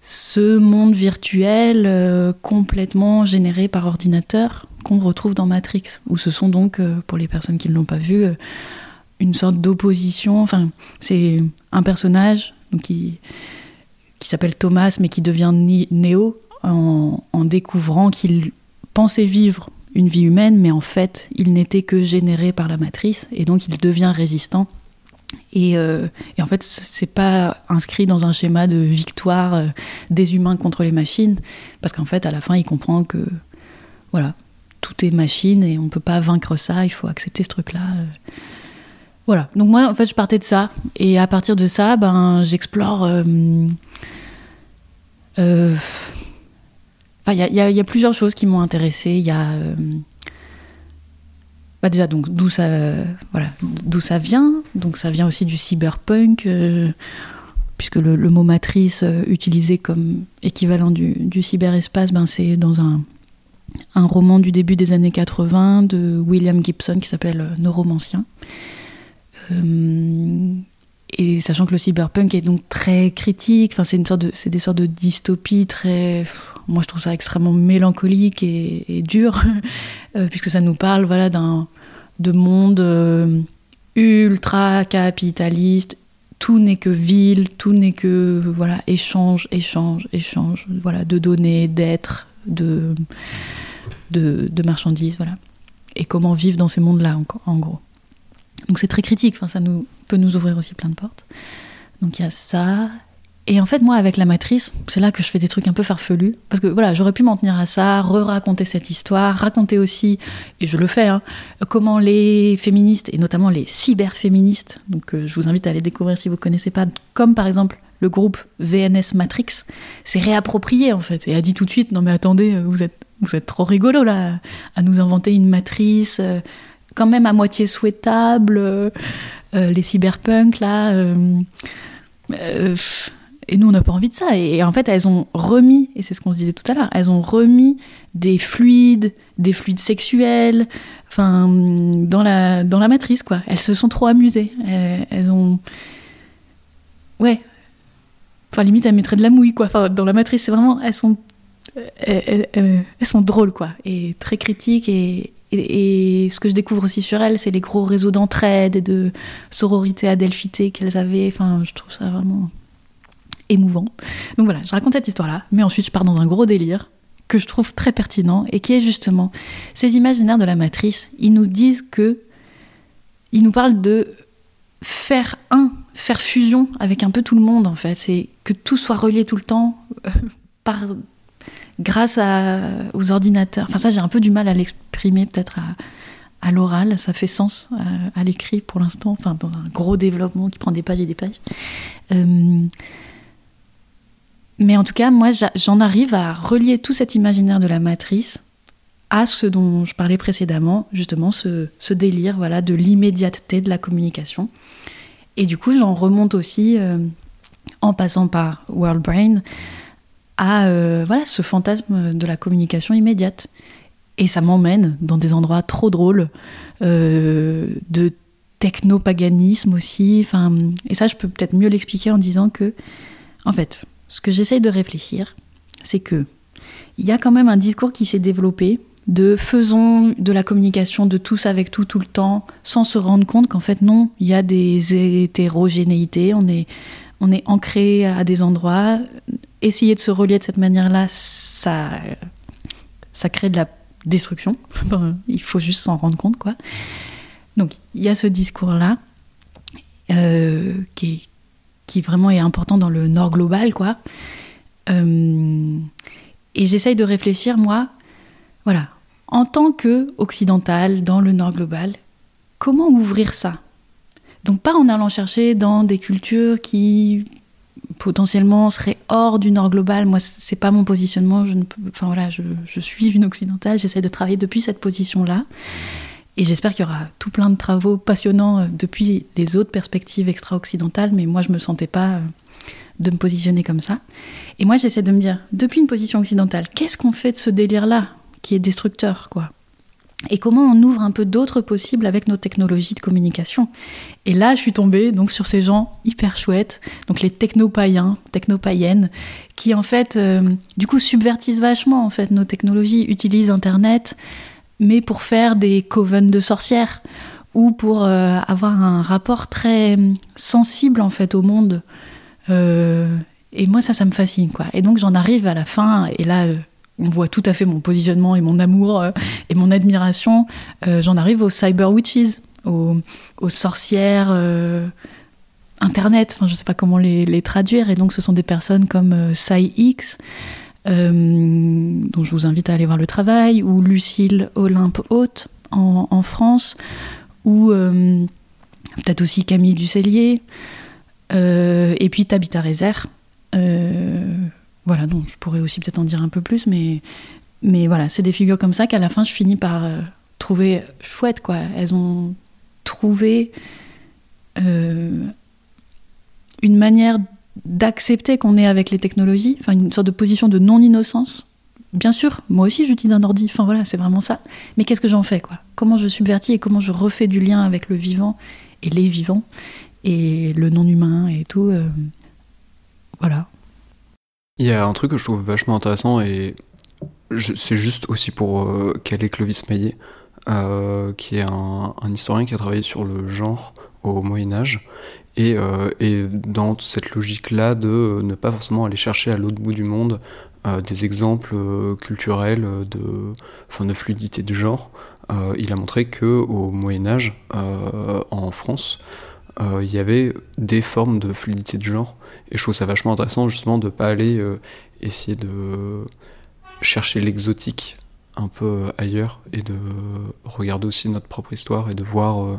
ce monde virtuel euh, complètement généré par ordinateur qu'on retrouve dans Matrix, où ce sont donc, euh, pour les personnes qui ne l'ont pas vu, euh, une sorte d'opposition. Enfin, c'est un personnage qui, qui s'appelle Thomas, mais qui devient Néo, en, découvrant qu'il pensait vivre une vie humaine, mais en fait, il n'était que généré par la matrice, et donc il devient résistant. Et, euh, en fait, c'est pas inscrit dans un schéma de victoire euh, des humains contre les machines, parce qu'en fait, à la fin, il comprend que voilà, tout est machine et on peut pas vaincre ça. Il faut accepter ce truc-là. Euh. Voilà. Donc moi, en fait, je partais de ça, et à partir de ça, ben, j'explore. Il y, a plusieurs choses qui m'ont intéressée. Il y a. Euh, bah déjà, donc, d'où ça, voilà, d'où ça vient. Donc, ça vient aussi du cyberpunk, euh, puisque le, mot matrice euh, utilisé comme équivalent du, du cyberespace, ben, c'est dans un, un roman du début des années 80 de William Gibson qui s'appelle Neuromancien. Et sachant que le cyberpunk est donc très critique, enfin c'est une sorte de, c'est des sortes de dystopies très, moi je trouve ça extrêmement mélancolique et, dur, euh, puisque ça nous parle voilà d'un de monde euh, ultra capitaliste. Tout n'est que ville, tout n'est que voilà échange, échange, échange, voilà de données, d'êtres, de, de, de marchandises, voilà. Et comment vivre dans ces mondes-là en gros. Donc c'est très critique, enfin, ça nous, peut nous ouvrir aussi plein de portes. Donc il y a ça. Et en fait, moi, avec la matrice, c'est là que je fais des trucs un peu farfelus. Parce que voilà, j'aurais pu m'en tenir à ça, re-raconter cette histoire, raconter aussi, et je le fais, hein, comment les féministes, et notamment les cyberféministes, donc euh, je vous invite à aller découvrir si vous ne connaissez pas, comme par exemple le groupe VNS Matrix, s'est réapproprié en fait et a dit tout de suite non mais attendez, vous êtes, vous êtes trop rigolo là à nous inventer une matrice quand même à moitié souhaitable, les cyberpunks là. et nous, on n'a pas envie de ça. Et, en fait, elles ont remis, et c'est ce qu'on se disait tout à l'heure, elles ont remis des fluides, des fluides sexuels, enfin, dans la, dans la matrice, quoi. Elles se sont trop amusées. Elles, ont. Ouais. Enfin, limite, elles mettraient de la mouille, quoi. Enfin, dans la matrice, c'est vraiment. Elles sont. Elles, sont drôles, quoi. Et très critiques. Et, et, ce que je découvre aussi sur elles, c'est les gros réseaux d'entraide et de sororité adelphité qu'elles avaient. Enfin, je trouve ça vraiment émouvant. Donc voilà, je raconte cette histoire-là. Mais ensuite, je pars dans un gros délire que je trouve très pertinent et qui est justement ces imaginaires de la matrice. Ils nous disent que. Ils nous parlent de faire un, faire fusion avec un peu tout le monde en fait. C'est que tout soit relié tout le temps euh, par, grâce aux ordinateurs. Enfin, ça, j'ai un peu du mal à l'exprimer peut-être à, à l'oral. Ça fait sens à, euh, à l'écrit pour l'instant, enfin, dans un gros développement qui prend des pages et des pages. Euh, mais en tout cas, moi, j'en arrive à relier tout cet imaginaire de la matrice à ce dont je parlais précédemment, justement, ce, délire voilà, de l'immédiateté de la communication. Et du coup, j'en remonte aussi, euh, en passant par World Brain, à euh, voilà, ce fantasme de la communication immédiate. Et ça m'emmène dans des endroits trop drôles, euh, de technopaganisme aussi. Enfin, et ça, je peux peut-être mieux l'expliquer en disant que, en fait, ce que j'essaye de réfléchir, c'est que il y a quand même un discours qui s'est développé de faisons de la communication de tous avec tout tout le temps, sans se rendre compte qu'en fait non, il y a des hétérogénéités, on est, on est ancré à des endroits. Essayer de se relier de cette manière-là, ça, ça crée de la destruction. il faut juste s'en rendre compte, quoi. Donc il y a ce discours-là euh, qui, qui vraiment est important dans le nord global, quoi. Euh, et j'essaye de réfléchir, moi, voilà, en tant que occidental dans le nord global, comment ouvrir ça? Donc pas en allant chercher dans des cultures qui potentiellement seraient hors du nord global. Moi, c'est pas mon positionnement. Je enfin voilà, je suis une occidentale. J'essaie de travailler depuis cette position-là. Et j'espère qu'il y aura tout plein de travaux passionnants euh, depuis les autres perspectives extra-occidentales, mais moi je me sentais pas euh, de me positionner comme ça. Et moi j'essaie de me dire, depuis une position occidentale, qu'est-ce qu'on fait de ce délire-là qui est destructeur, quoi? Et comment on ouvre un peu d'autres possibles avec nos technologies de communication. Et là, je suis tombée donc sur ces gens hyper chouettes, donc les technopaïens, technopaïennes, qui en fait, euh, du coup, subvertissent vachement en fait nos technologies, utilisent Internet, mais pour faire des covens de sorcières ou pour euh, avoir un rapport très sensible en fait au monde. Euh, et moi ça, ça me fascine quoi. Et donc j'en arrive à la fin et là on voit tout à fait mon positionnement et mon amour et mon admiration. j'en arrive aux cyber witches, aux, sorcières. Internet, enfin je sais pas comment les, traduire, et donc ce sont des personnes comme Sai X, euh, dont je vous invite à aller voir le travail, ou Lucille Olympe Haute en, France, ou euh, peut-être aussi Camille Ducellier, euh, et puis Tabitha Rezer. Voilà, donc je pourrais aussi peut-être en dire un peu plus, mais, mais voilà, c'est des figures comme ça qu'à la fin je finis par trouver chouette, quoi. Elles ont trouvé une manière d'accepter qu'on est avec les technologies, enfin une sorte de position de non-innocence. Bien sûr, moi aussi j'utilise un ordi, enfin voilà, c'est vraiment ça. Mais qu'est-ce que j'en fais quoi? Comment je subvertis et comment je refais du lien avec le vivant et les vivants et le non-humain et tout. Euh, voilà. Il y a un truc que je trouve vachement intéressant et c'est juste aussi pour euh, caler Clovis Maillet, euh, qui est un, historien qui a travaillé sur le genre au Moyen Âge euh, et, dans cette logique-là de ne pas forcément aller chercher à l'autre bout du monde euh, des exemples euh, culturels de, de fluidité de genre, il a montré que au Moyen Âge, en France, il y avait des formes de fluidité de genre. Et je trouve ça vachement intéressant justement de ne pas aller essayer de chercher l'exotique un peu ailleurs et de regarder aussi notre propre histoire et de voir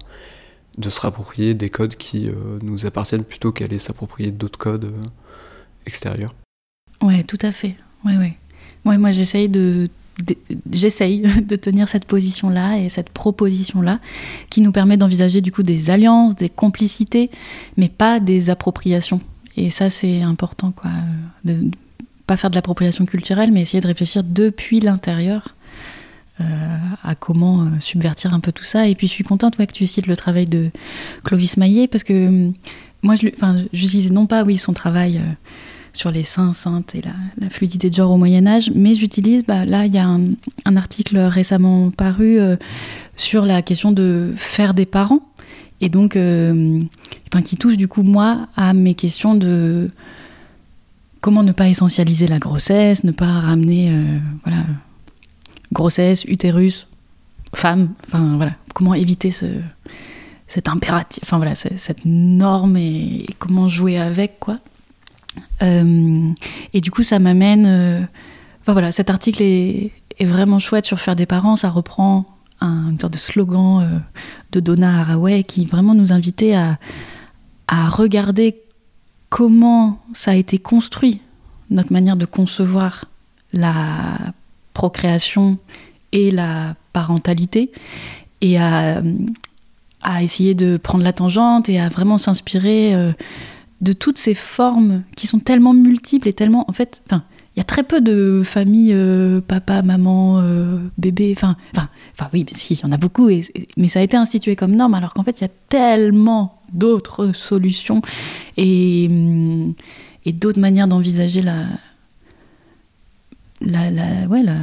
de se rapproprier des codes qui euh, nous appartiennent plutôt qu'aller s'approprier d'autres codes. Euh. extérieur. Ouais, tout à fait. Ouais, ouais. Ouais, moi, j'essaye de, j'essaye de tenir cette position-là et cette proposition-là qui nous permet d'envisager du coup des alliances, des complicités, mais pas des appropriations. Et ça, c'est important, quoi. De pas faire de l'appropriation culturelle, mais essayer de réfléchir depuis l'intérieur euh, à comment euh, subvertir un peu tout ça. Et puis, je suis contente ouais, que tu cites le travail de Clovis Maillet, parce que hum, moi, je, enfin, j'utilise non pas, oui, son travail. Euh, sur les saints, saintes et la, fluidité de genre au Moyen Âge, mais j'utilise, bah, là il y a un, article récemment paru euh, sur la question de faire des parents, et donc euh, qui touche du coup moi à mes questions de comment ne pas essentialiser la grossesse, ne pas ramener euh, voilà grossesse, utérus, femme, enfin voilà, comment éviter ce cet impératif, enfin voilà, cette norme et comment jouer avec quoi. Euh, et du coup, ça m'amène. Euh, enfin voilà, cet article est, vraiment chouette sur faire des parents. Ça reprend un, une sorte de slogan euh, de Donna Haraway qui vraiment nous invitait à, regarder comment ça a été construit, notre manière de concevoir la procréation et la parentalité, et à essayer de prendre la tangente et à vraiment s'inspirer de toutes ces formes qui sont tellement multiples et tellement en fait enfin il y a très peu de familles euh, papa maman euh, bébé enfin enfin enfin oui si il y en a beaucoup mais ça a été institué comme norme alors qu'en fait il y a tellement d'autres solutions et, et d'autres manières d'envisager la la, la ouais la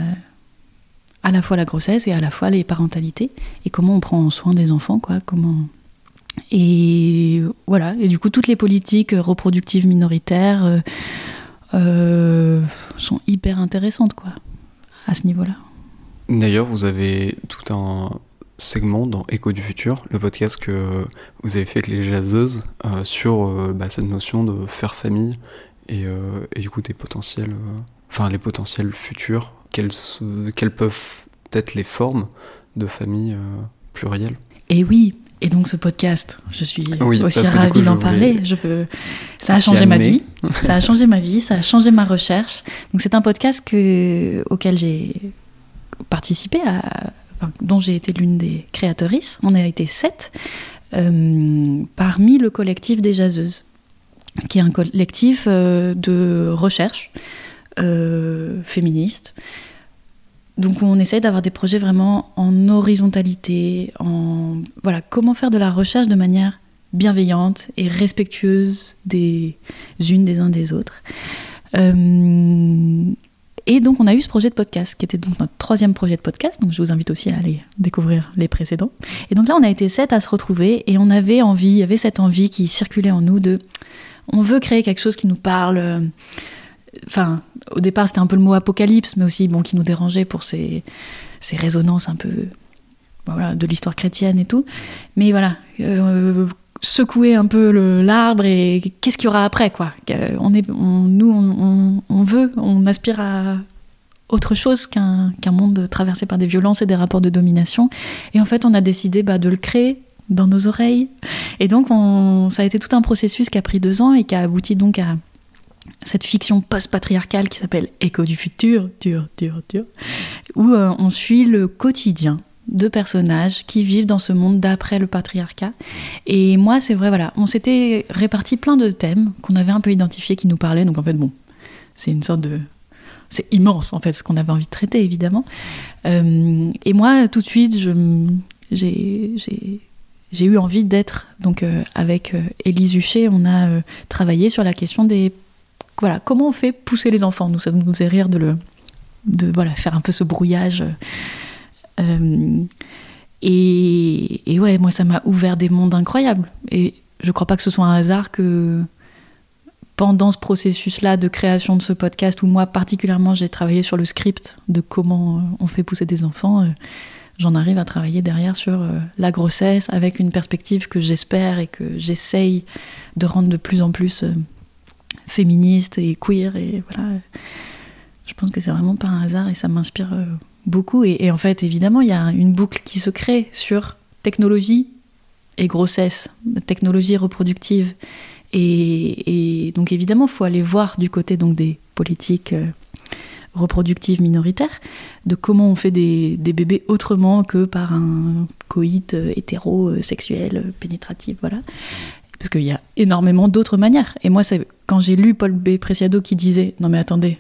à la fois la grossesse et à la fois les parentalités et comment on prend soin des enfants quoi comment et voilà, et du coup, toutes les politiques reproductives minoritaires euh, euh, sont hyper intéressantes, quoi, à ce niveau-là. D'ailleurs, vous avez tout un segment dans Écho du futur, le podcast que vous avez fait avec les jazzeuses, euh, sur bah, cette notion de faire famille et, et du coup des potentiels, enfin les potentiels futurs, quelles, quelles peuvent être les formes de famille plurielle. Et oui, et donc ce podcast, je suis aussi ravie d'en parler. Je veux... Ça a changé ma vie. ça a changé ma vie, ça a changé ma recherche. Donc c'est un podcast que... auquel j'ai participé, à... dont j'ai été l'une des créatrices. On a été sept euh, parmi le collectif des jazzeuses, qui est un collectif euh, de recherche euh, féministe donc on essaye d'avoir des projets vraiment en horizontalité, en voilà comment faire de la recherche de manière bienveillante et respectueuse des unes des uns des autres. Euh, et donc on a eu ce projet de podcast qui était donc notre troisième projet de podcast. Donc je vous invite aussi à aller découvrir les précédents. Et donc là on a été sept à se retrouver et on avait envie, il y avait cette envie qui circulait en nous de, on veut créer quelque chose qui nous parle enfin, au départ, c'était un peu le mot apocalypse, mais aussi bon, qui nous dérangeait pour ces, ces résonances un peu voilà, de l'histoire chrétienne et tout. Mais voilà, euh, secouer un peu l'arbre et qu'est-ce qu'il y aura après, quoi. On est, nous, on, on, veut, on aspire à autre chose qu'un monde traversé par des violences et des rapports de domination. Et en fait, on a décidé bah, de le créer dans nos oreilles. Et donc, on, ça a été tout un processus qui a pris deux ans et qui a abouti donc à cette fiction post-patriarcale qui s'appelle Écho du futur, dur, dur, dur, où euh, on suit le quotidien de personnages qui vivent dans ce monde d'après le patriarcat. Et moi, c'est vrai, voilà, on s'était réparti plein de thèmes qu'on avait un peu identifiés qui nous parlaient. Donc en fait, bon, c'est une sorte de c'est immense en fait ce qu'on avait envie de traiter évidemment. Euh, et moi tout de suite j'ai eu envie d'être donc euh, avec Élise Huchet, on a travaillé sur la question des voilà, comment on fait pousser les enfants? Nous, ça nous faisait rire de le, de voilà, faire un peu ce brouillage. Euh, et, ouais, moi, ça m'a ouvert des mondes incroyables. Et je crois pas que ce soit un hasard que pendant ce processus-là de création de ce podcast, où moi particulièrement j'ai travaillé sur le script de comment on fait pousser des enfants, euh, j'en arrive à travailler derrière sur euh, la grossesse avec une perspective que j'espère et que j'essaye de rendre de plus en plus féministe et queer et voilà. Je pense que c'est vraiment pas un hasard et ça m'inspire euh, beaucoup. Et, en fait, évidemment, il y a une boucle qui se crée sur technologie et grossesse, technologie reproductive Et, donc évidemment, il faut aller voir du côté donc des politiques euh, reproductives minoritaires, de comment on fait des, bébés autrement que par un coït euh, hétérosexuel, pénétratif, voilà. Parce qu'il y a énormément d'autres manières. Et moi, quand j'ai lu Paul B. Preciado qui disait Non mais attendez,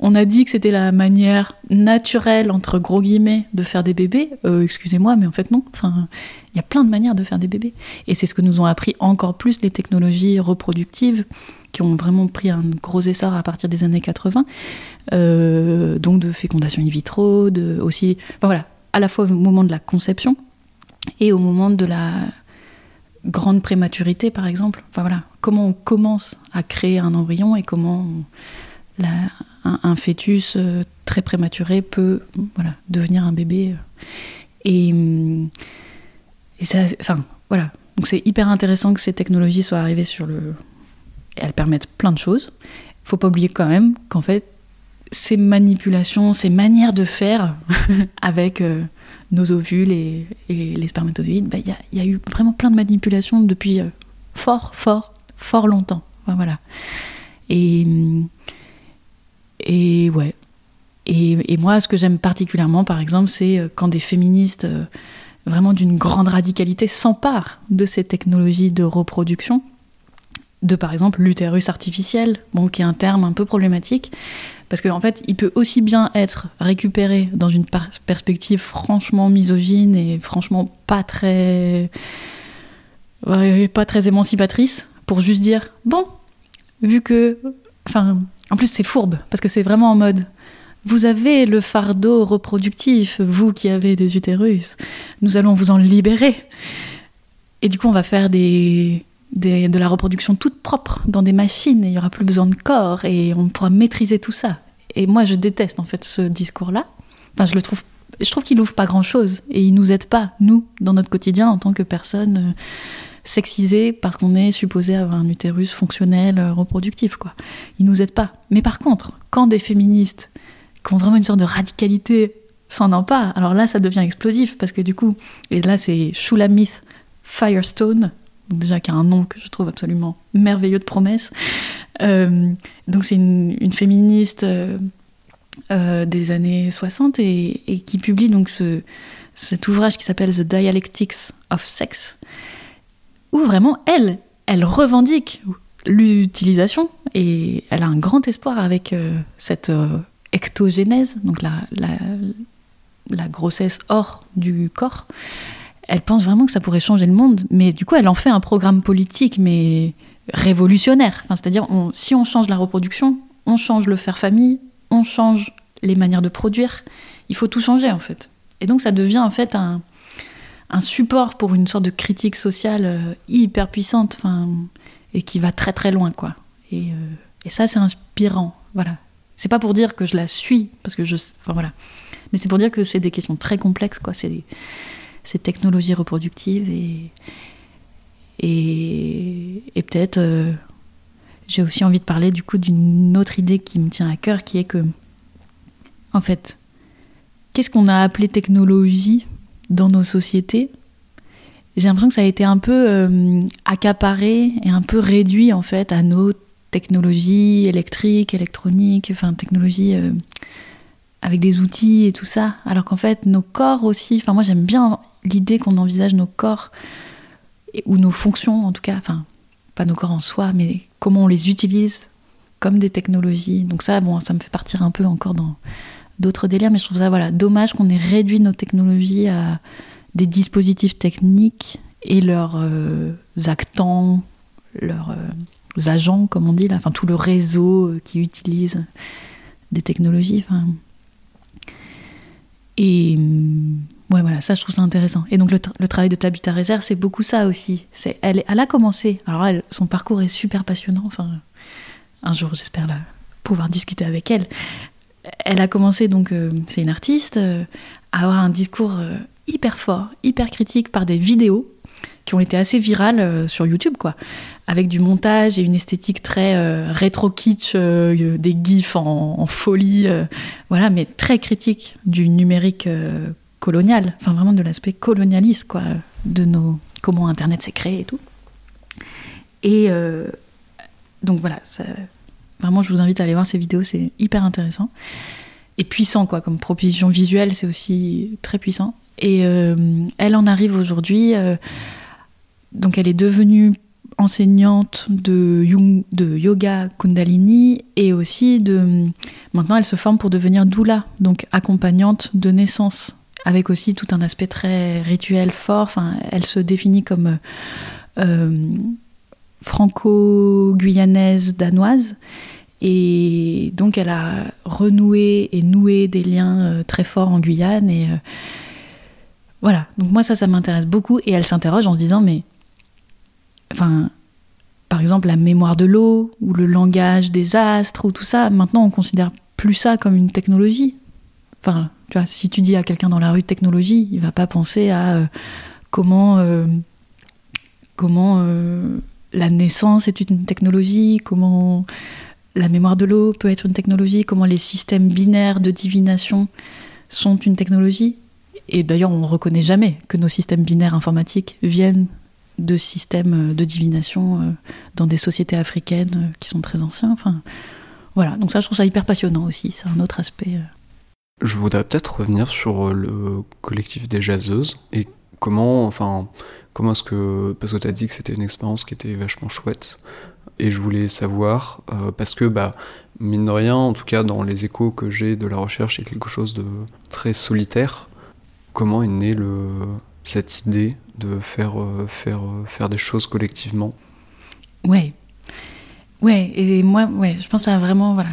on a dit que c'était la manière naturelle, entre gros guillemets, de faire des bébés. Euh, excusez-moi, mais en fait non. Enfin, il y a plein de manières de faire des bébés. Et c'est ce que nous ont appris encore plus les technologies reproductives, qui ont vraiment pris un gros essor à partir des années 80. Euh, donc de fécondation in vitro, de aussi, enfin voilà, à la fois au moment de la conception et au moment de la grande prématurité, par exemple. Enfin voilà, comment on commence à créer un embryon et comment un, fœtus euh, très prématuré peut voilà, devenir un bébé. Et, et ça, enfin, voilà. Donc c'est hyper intéressant que ces technologies soient arrivées sur le. elles permettent plein de choses. Il faut pas oublier quand même qu'en fait, ces manipulations, ces manières de faire avec euh, nos ovules et, les spermatozoïdes, bah, il y, a eu vraiment plein de manipulations depuis euh, fort, fort, fort longtemps. voilà. Et ouais. Et, moi, ce que j'aime particulièrement, par exemple, c'est euh, quand des féministes euh, vraiment d'une grande radicalité s'emparent de ces technologies de reproduction, de par exemple l'utérus artificiel, bon, qui est un terme un peu problématique, parce qu'en fait, il peut aussi bien être récupéré dans une perspective franchement misogyne et franchement pas très, pas très émancipatrice, pour juste dire bon, vu que, en plus, c'est fourbe, parce que c'est vraiment en mode vous avez le fardeau reproductif, vous qui avez des utérus, nous allons vous en libérer. Et du coup, on va faire des, de la reproduction toute propre dans des machines, et il n'y aura plus besoin de corps, et on pourra maîtriser tout ça. Et moi, je déteste en fait ce discours-là. Enfin, je le trouve, je trouve qu'il ouvre pas grand-chose, et il nous aide pas, nous, dans notre quotidien, en tant que personnes euh, sexisé parce qu'on est supposé avoir un utérus fonctionnel, euh, reproductif. Quoi. Ils nous aident pas. Mais par contre, quand des féministes qui ont vraiment une sorte de radicalité s'en emparent, alors là, ça devient explosif parce que du coup, et là, c'est Shulamith Firestone, déjà qui a un nom que je trouve absolument merveilleux de promesse. Euh, donc c'est une, féministe euh, des années 60 et, qui publie donc ce, cet ouvrage qui s'appelle The Dialectics of Sex, où vraiment, elle, elle revendique l'utilisation et elle a un grand espoir avec euh, cette euh, ectogénèse, donc la, la, grossesse hors du corps. Elle pense vraiment que ça pourrait changer le monde, mais du coup, elle en fait un programme politique, mais révolutionnaire. Enfin, C'est-à-dire, si on change la reproduction, on change le faire famille, on change les manières de produire. Il faut tout changer, en fait. Et donc, ça devient en fait un, support pour une sorte de critique sociale euh, hyper puissante et qui va très très loin. quoi. Et, euh, et ça, c'est inspirant. Voilà. C'est pas pour dire que je la suis, parce que je. Enfin voilà. Mais c'est pour dire que c'est des questions très complexes, quoi. C'est ces technologies reproductives et. Et, peut-être. Euh, j'ai aussi envie de parler du coup d'une autre idée qui me tient à cœur, qui est que. En fait, qu'est-ce qu'on a appelé technologie dans nos sociétés, j'ai l'impression que ça a été un peu euh, accaparé et un peu réduit en fait à nos technologies électriques, électroniques, enfin technologies euh, avec des outils et tout ça. Alors qu'en fait, nos corps aussi, enfin moi j'aime bien l'idée qu'on envisage nos corps ou nos fonctions en tout cas, enfin pas nos corps en soi, mais comment on les utilise comme des technologies. Donc ça, bon, ça me fait partir un peu encore dans d'autres délires, mais je trouve ça voilà, dommage qu'on ait réduit nos technologies à des dispositifs techniques et leurs euh, actants, leurs euh, agents, comme on dit là, enfin tout le réseau euh, qui utilise des technologies. Et ouais, voilà, ça je trouve ça intéressant. Et donc le, travail de Tabitha Rezer, c'est beaucoup ça aussi. Elle, a commencé. Alors elle, son parcours est super passionnant. Enfin, un jour j'espère pouvoir discuter avec elle elle a commencé, donc euh, c'est une artiste, euh, à avoir un discours euh, hyper fort, hyper critique par des vidéos qui ont été assez virales sur YouTube, quoi, avec du montage et une esthétique très rétro kitsch, des gifs en, folie, voilà, mais très critique du numérique colonial, enfin vraiment de l'aspect colonialiste, quoi, de nos comment Internet s'est créé et tout. Et donc voilà, vraiment, je vous invite à aller voir ces vidéos, c'est hyper intéressant. Et puissant, quoi, comme proposition visuelle, c'est aussi très puissant. Et elle en arrive aujourd'hui. donc elle est devenue enseignante de, de, yoga Kundalini et aussi de. Maintenant, elle se forme pour devenir doula, donc accompagnante de naissance, avec aussi tout un aspect très rituel fort. Enfin, elle se définit comme euh, franco-guyanaise danoise. Et donc, elle a renoué et noué des liens euh, très forts en Guyane. Et euh, voilà. Donc, moi, ça, ça m'intéresse beaucoup. Et elle s'interroge en se disant, mais enfin, par exemple, la mémoire de l'eau ou le langage des astres ou tout ça, maintenant on considère plus ça comme une technologie. Enfin, si tu dis à quelqu'un dans la rue technologie, il va pas penser à euh, comment euh, comment euh, la naissance est une technologie, comment la mémoire de l'eau peut être une technologie, comment les systèmes binaires de divination sont une technologie. Et d'ailleurs, on ne reconnaît jamais que nos systèmes binaires informatiques viennent de systèmes de divination dans des sociétés africaines qui sont très anciens. Enfin, voilà, donc ça, je trouve ça hyper passionnant aussi. C'est un autre aspect. Euh. Je voudrais peut-être revenir sur le collectif des jazzeuses et comment, enfin, comment est-ce que, parce que tu as dit que c'était une expérience qui était vachement chouette, et je voulais savoir, parce que, bah, mine de rien, en tout cas dans les échos que j'ai de la recherche, c'est quelque chose de très solitaire. Comment est née le, cette idée de faire, euh, faire, euh, faire des choses collectivement? Ouais. Ouais, et moi, ouais, je pense à vraiment, voilà.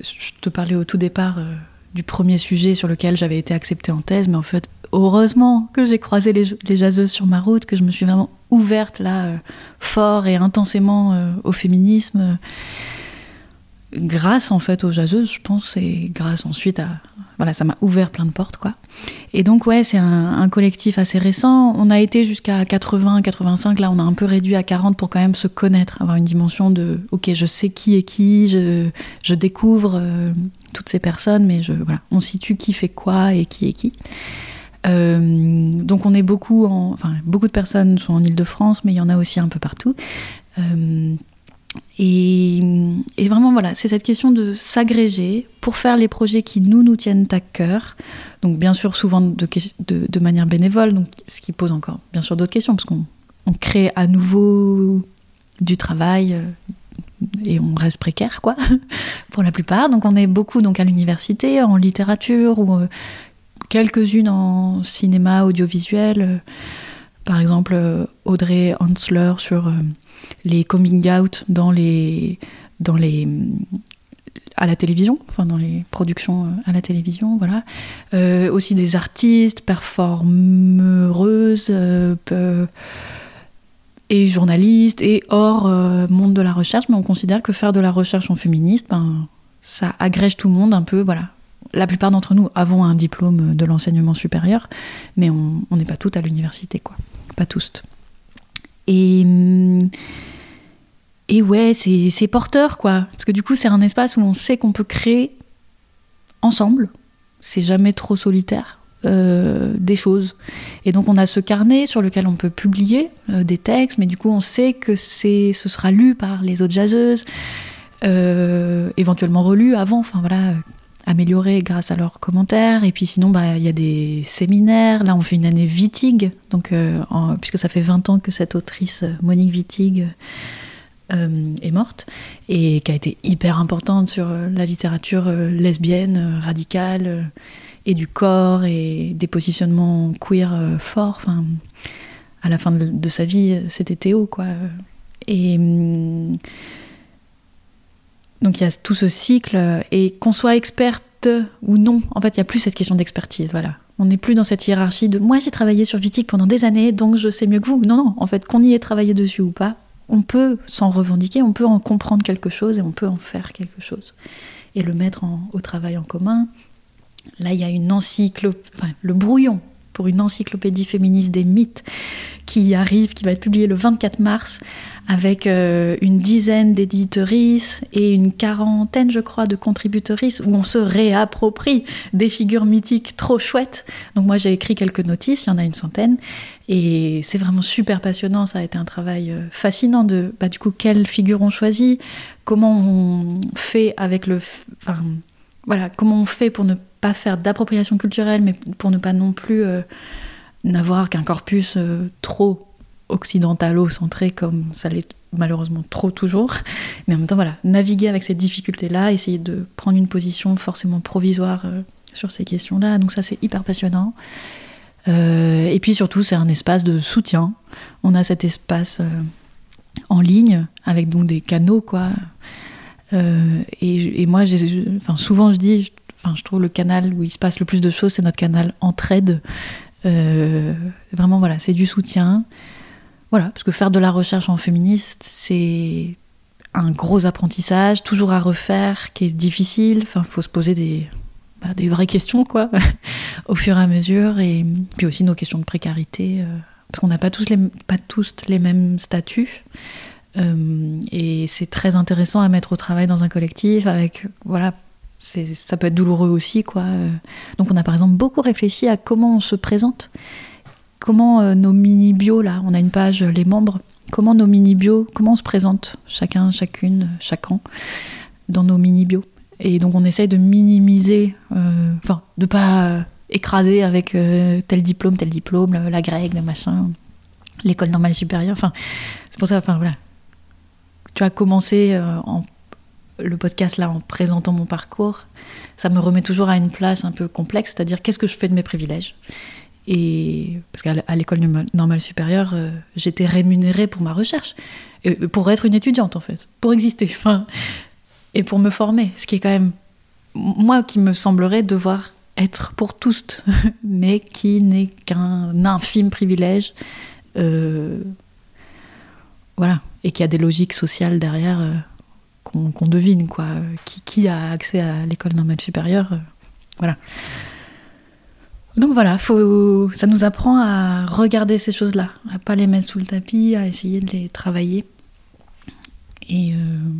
Je te parlais au tout départ euh, du premier sujet sur lequel j'avais été acceptée en thèse, mais en fait, heureusement que j'ai croisé les, jazzeuses sur ma route, que je me suis vraiment ouverte là, fort et intensément au féminisme grâce en fait aux jazzeuses, je pense, et grâce ensuite à voilà, ça m'a ouvert plein de portes quoi. Et donc ouais, c'est un, collectif assez récent. On a été jusqu'à 80, 85, là on a un peu réduit à 40 pour quand même se connaître, avoir une dimension de ok, je sais qui est qui, je, je découvre euh, toutes ces personnes, mais je voilà, on situe qui fait quoi et qui est qui. Euh, donc on est beaucoup, en, enfin beaucoup de personnes sont en Ile-de-France, mais il y en a aussi un peu partout. Euh, et, vraiment, voilà, c'est cette question de s'agréger pour faire les projets qui nous, nous tiennent à cœur. Donc, bien sûr, souvent de, manière bénévole, donc, ce qui pose encore, bien sûr, d'autres questions, parce qu'on on crée à nouveau du travail euh, et on reste précaire, quoi, pour la plupart. Donc, on est beaucoup donc, à l'université, en littérature, ou euh, quelques-unes en cinéma, audiovisuel. par exemple, euh, Audrey Hansler sur les coming out dans les, dans les, à la télévision, enfin dans les productions euh, à la télévision, voilà. Euh, aussi des artistes, performeuses euh, et journalistes et hors monde de la recherche, mais on considère que faire de la recherche en féministe, ben, ça agrège tout le monde un peu, voilà. La plupart d'entre nous avons un diplôme de l'enseignement supérieur, mais on n'est pas toutes à l'université, quoi. Pas tous. Et, et ouais, c'est porteur, quoi. Parce que du coup, c'est un espace où on sait qu'on peut créer ensemble. C'est jamais trop solitaire. Euh, des choses. Et donc on a ce carnet sur lequel on peut publier euh, des textes, mais du coup on sait que ce sera lu par les autres jazzeuses, euh, éventuellement relu avant, enfin voilà, amélioré grâce à leurs commentaires. Et puis sinon, bah, il y a des séminaires. Là, on fait une année Wittig, donc, puisque ça fait 20 ans que cette autrice, Monique Wittig, est morte, et qui a été hyper importante sur la littérature lesbienne, radicale, et du corps, et des positionnements queer forts. Enfin, à la fin de, sa vie, c'était Théo, quoi. Et hum, donc il y a tout ce cycle, et qu'on soit experte ou non, en fait, il n'y a plus cette question d'expertise, voilà. On n'est plus dans cette hiérarchie de moi j'ai travaillé sur Vitic pendant des années, donc je sais mieux que vous. Non, non, en fait, qu'on y ait travaillé dessus ou pas, on peut s'en revendiquer, on peut en comprendre quelque chose et on peut en faire quelque chose. Et le mettre au travail en commun. Là, il y a une encyclopédie, le brouillon pour une encyclopédie féministe des mythes qui arrive, qui va être publiée le 24 mars, avec euh, une dizaine d'éditoristes et une quarantaine, je crois, de contributrices, où on se réapproprie des figures mythiques trop chouettes. Donc moi, j'ai écrit quelques notices, il y en a une centaine, et c'est vraiment super passionnant. Ça a été un travail euh, fascinant de, bah, du coup, quelles figures on choisit, comment on fait avec le... Voilà, comment on fait pour ne pas faire d'appropriation culturelle, mais pour ne pas non plus euh, n'avoir qu'un corpus euh, trop occidentalo-centré comme ça l'est malheureusement trop toujours. Mais en même temps, voilà, naviguer avec ces difficultés-là, essayer de prendre une position forcément provisoire euh, sur ces questions-là. Donc ça, c'est hyper passionnant. et puis surtout, c'est un espace de soutien. On a cet espace en ligne avec donc des canaux, quoi. et, et, moi, enfin, souvent je dis, enfin, je trouve le canal où il se passe le plus de choses, c'est notre canal Entraide. Euh, vraiment, voilà, c'est du soutien. Voilà, parce que faire de la recherche en féministe, c'est un gros apprentissage, toujours à refaire, qui est difficile. Enfin, faut se poser des, bah, des vraies questions, quoi, au fur et à mesure. Et puis aussi nos questions de précarité, euh, parce qu'on n'a pas tous les, pas tous les mêmes statuts. Euh, et c'est très intéressant à mettre au travail dans un collectif avec voilà ça peut être douloureux aussi, quoi. Donc on a par exemple beaucoup réfléchi à comment on se présente, comment euh, nos mini bios là, on a une page euh, les membres, comment nos mini bios, comment on se présente chacun, chacune, chacun dans nos mini bios. Et donc on essaye de minimiser, euh, enfin de pas écraser avec tel diplôme, tel diplôme, la grecque, le machin, l'école normale supérieure. Enfin c'est pour ça, enfin voilà. Tu as commencé en le podcast là en présentant mon parcours, ça me remet toujours à une place un peu complexe, c'est-à-dire qu'est-ce que je fais de mes privilèges? Et parce qu'à l'école normale supérieure, euh, j'étais rémunérée pour ma recherche, et pour être une étudiante en fait, pour exister, enfin, et pour me former, ce qui est quand même moi qui me semblerait devoir être pour tous, mais qui n'est qu'un infime privilège, euh, voilà, et qui a des logiques sociales derrière. Euh, qu'on devine, quoi. Qui, a accès à l'école normale supérieure euh, Voilà. Donc voilà, faut, ça nous apprend à regarder ces choses-là, à pas les mettre sous le tapis, à essayer de les travailler. Et, euh,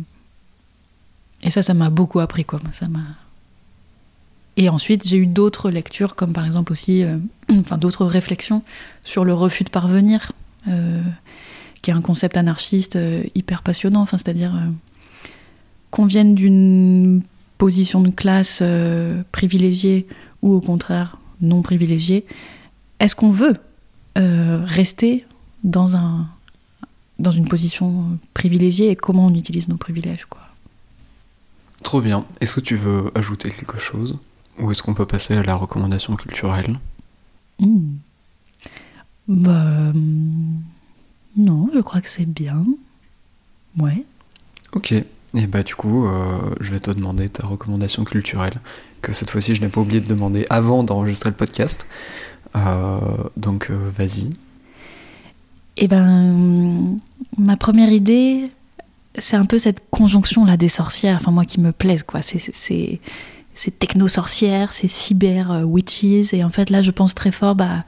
et ça, ça m'a beaucoup appris, quoi. Ça m'a. Et ensuite, j'ai eu d'autres lectures, comme par exemple aussi, euh, enfin d'autres réflexions sur le refus de parvenir, qui est un concept anarchiste hyper passionnant. Enfin, c'est-à-dire qu'on vienne d'une position de classe euh, privilégiée ou au contraire non privilégiée, est-ce qu'on veut euh, rester dans, un, dans une position privilégiée et comment on utilise nos privilèges quoi? Trop bien. Est-ce que tu veux ajouter quelque chose? Ou est-ce qu'on peut passer à la recommandation culturelle? Hmm. Bah non, je crois que c'est bien. Ouais. Ok. Et bah du coup, euh, je vais te demander ta recommandation culturelle, que cette fois-ci je n'ai pas oublié de demander avant d'enregistrer le podcast. Euh, donc euh, vas-y. Eh ben, ma première idée, c'est un peu cette conjonction là des sorcières, enfin moi qui me plaise quoi. C'est ces techno-sorcières, ces cyber-witches. Et en fait, là, je pense très fort bah,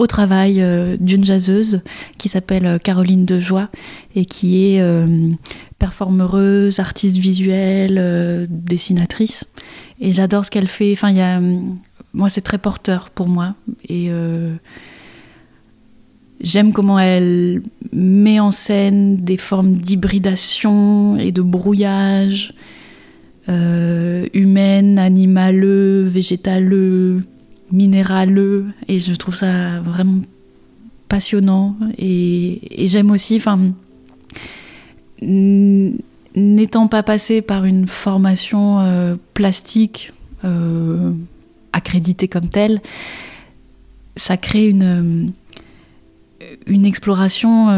au travail d'une jazzeuse qui s'appelle Caroline Dejoie et qui est performeuse, artiste visuelle, euh, dessinatrice. Et j'adore ce qu'elle fait. Enfin, y a, moi, c'est très porteur pour moi. Et euh, j'aime comment elle met en scène des formes d'hybridation et de brouillage euh, humaine, animaleux, végétaleux, minéraleux. Et je trouve ça vraiment passionnant. Et, j'aime aussi, enfin n'étant pas passé par une formation euh, plastique euh, accréditée comme telle, ça crée une, euh, une exploration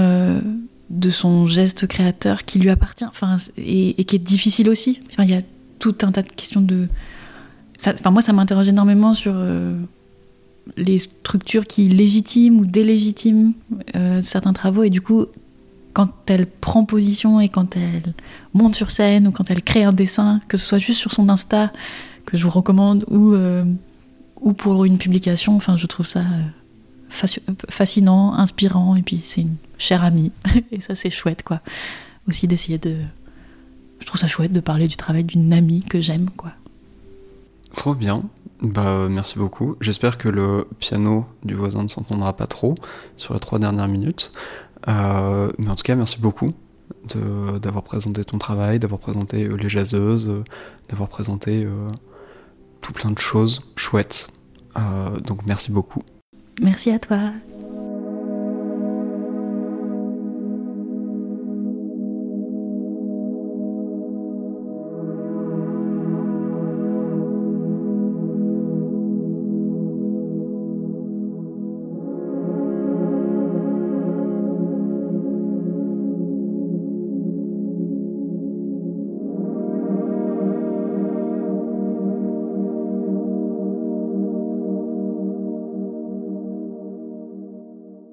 de son geste créateur qui lui appartient enfin, et, qui est difficile aussi. Il y a tout un tas de questions de... Enfin, moi, ça m'interroge énormément sur les structures qui légitiment ou délégitiment certains travaux et du coup quand elle prend position et quand elle monte sur scène ou quand elle crée un dessin, que ce soit juste sur son Insta, que je vous recommande, ou, euh, ou pour une publication, enfin, je trouve ça euh, fascinant, inspirant, et puis c'est une chère amie. et ça, c'est chouette, quoi. Aussi d'essayer de. Je trouve ça chouette de parler du travail d'une amie que j'aime, quoi. Trop bien. Bah, merci beaucoup. J'espère que le piano du voisin ne s'entendra pas trop sur les trois dernières minutes. Euh, mais en tout cas, merci beaucoup d'avoir présenté ton travail, d'avoir présenté euh, les jaseuses, euh, d'avoir présenté tout plein de choses chouettes. donc merci beaucoup. Merci à toi.